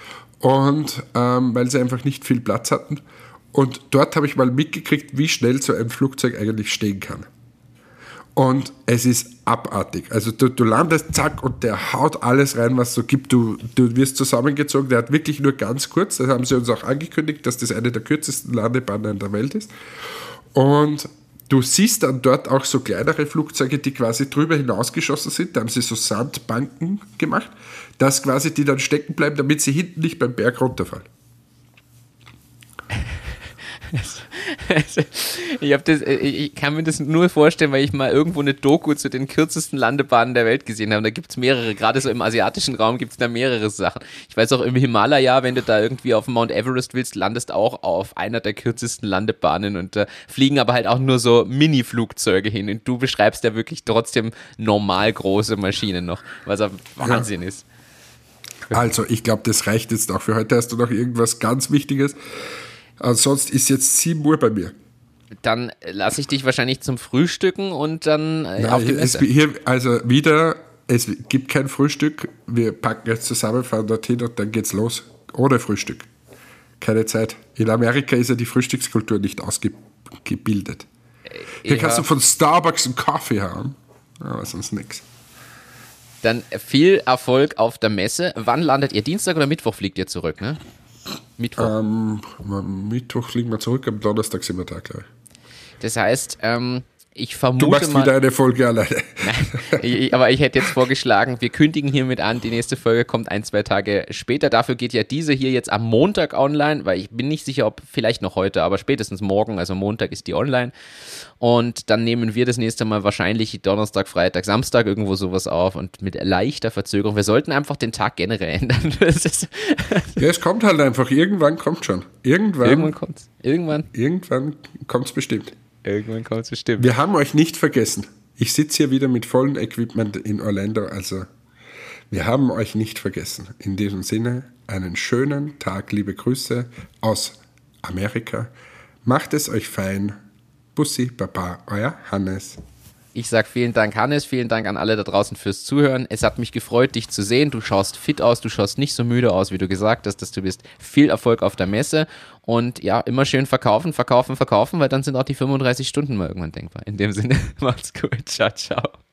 Und ähm, weil sie einfach nicht viel Platz hatten. Und dort habe ich mal mitgekriegt, wie schnell so ein Flugzeug eigentlich stehen kann. Und es ist abartig. Also du, du landest, zack, und der haut alles rein, was es so gibt. Du, du wirst zusammengezogen. Der hat wirklich nur ganz kurz, das haben sie uns auch angekündigt, dass das eine der kürzesten Landebahnen der Welt ist. Und du siehst dann dort auch so kleinere Flugzeuge, die quasi drüber hinausgeschossen sind. Da haben sie so Sandbanken gemacht, dass quasi die dann stecken bleiben, damit sie hinten nicht beim Berg runterfallen. Ich, hab das, äh, ich kann mir das nur vorstellen, weil ich mal irgendwo eine Doku zu den kürzesten Landebahnen der Welt gesehen habe. Da gibt es mehrere, gerade so im asiatischen Raum gibt es da mehrere Sachen. Ich weiß auch im Himalaya, wenn du da irgendwie auf Mount Everest willst, landest auch auf einer der kürzesten Landebahnen und da fliegen aber halt auch nur so Mini-Flugzeuge hin. Und du beschreibst ja wirklich trotzdem normal große Maschinen noch, was ja Wahnsinn ist. Also, ich glaube, das reicht jetzt auch für heute. Hast du noch irgendwas ganz Wichtiges? Ansonsten ist jetzt 7 Uhr bei mir. Dann lasse ich dich wahrscheinlich zum Frühstücken und dann äh, Nein, auf die es, Messe. hier, also wieder, es gibt kein Frühstück. Wir packen jetzt zusammen, fahren dorthin und dann geht's los. Ohne Frühstück. Keine Zeit. In Amerika ist ja die Frühstückskultur nicht ausgebildet. Hier Ja. kannst du von Starbucks einen Kaffee haben, aber sonst nichts. Dann viel Erfolg auf der Messe. Wann landet ihr? Dienstag oder Mittwoch fliegt ihr zurück, ne? Mittwoch. Ähm, Mittwoch fliegen wir zurück, am Donnerstag sind wir da gleich. Das heißt, ähm, ich Du vermute machst mal. wieder eine Folge alleine. Ich- aber ich hätte jetzt vorgeschlagen, wir kündigen hiermit an, die nächste Folge kommt ein, zwei Tage später. Dafür geht ja diese hier jetzt am Montag online, weil ich bin nicht sicher, ob vielleicht noch heute, aber spätestens morgen, also Montag ist die online. Und dann nehmen wir das nächste Mal wahrscheinlich Donnerstag, Freitag, Samstag irgendwo sowas auf und mit leichter Verzögerung. Wir sollten einfach den Tag generell ändern. Ja, es kommt halt einfach. Irgendwann kommt schon. Irgendwann, irgendwann kommt's. Irgendwann, irgendwann kommt es bestimmt. Irgendwann kommt's bestimmt. Wir haben euch nicht vergessen. Ich sitze hier wieder mit vollem Equipment in Orlando, also wir haben euch nicht vergessen. In diesem Sinne, einen schönen Tag, liebe Grüße aus Amerika. Macht es euch fein. Bussi, Baba, euer Hannes. Ich sag vielen Dank, Hannes, vielen Dank an alle da draußen fürs Zuhören. Es hat mich gefreut, dich zu sehen. Du schaust fit aus, du schaust nicht so müde aus, wie du gesagt hast, dass du bist. Viel Erfolg auf der Messe und ja, immer schön verkaufen, verkaufen, verkaufen, weil dann sind auch die 35 Stunden mal irgendwann denkbar. In dem Sinne, macht's gut. Ciao, ciao.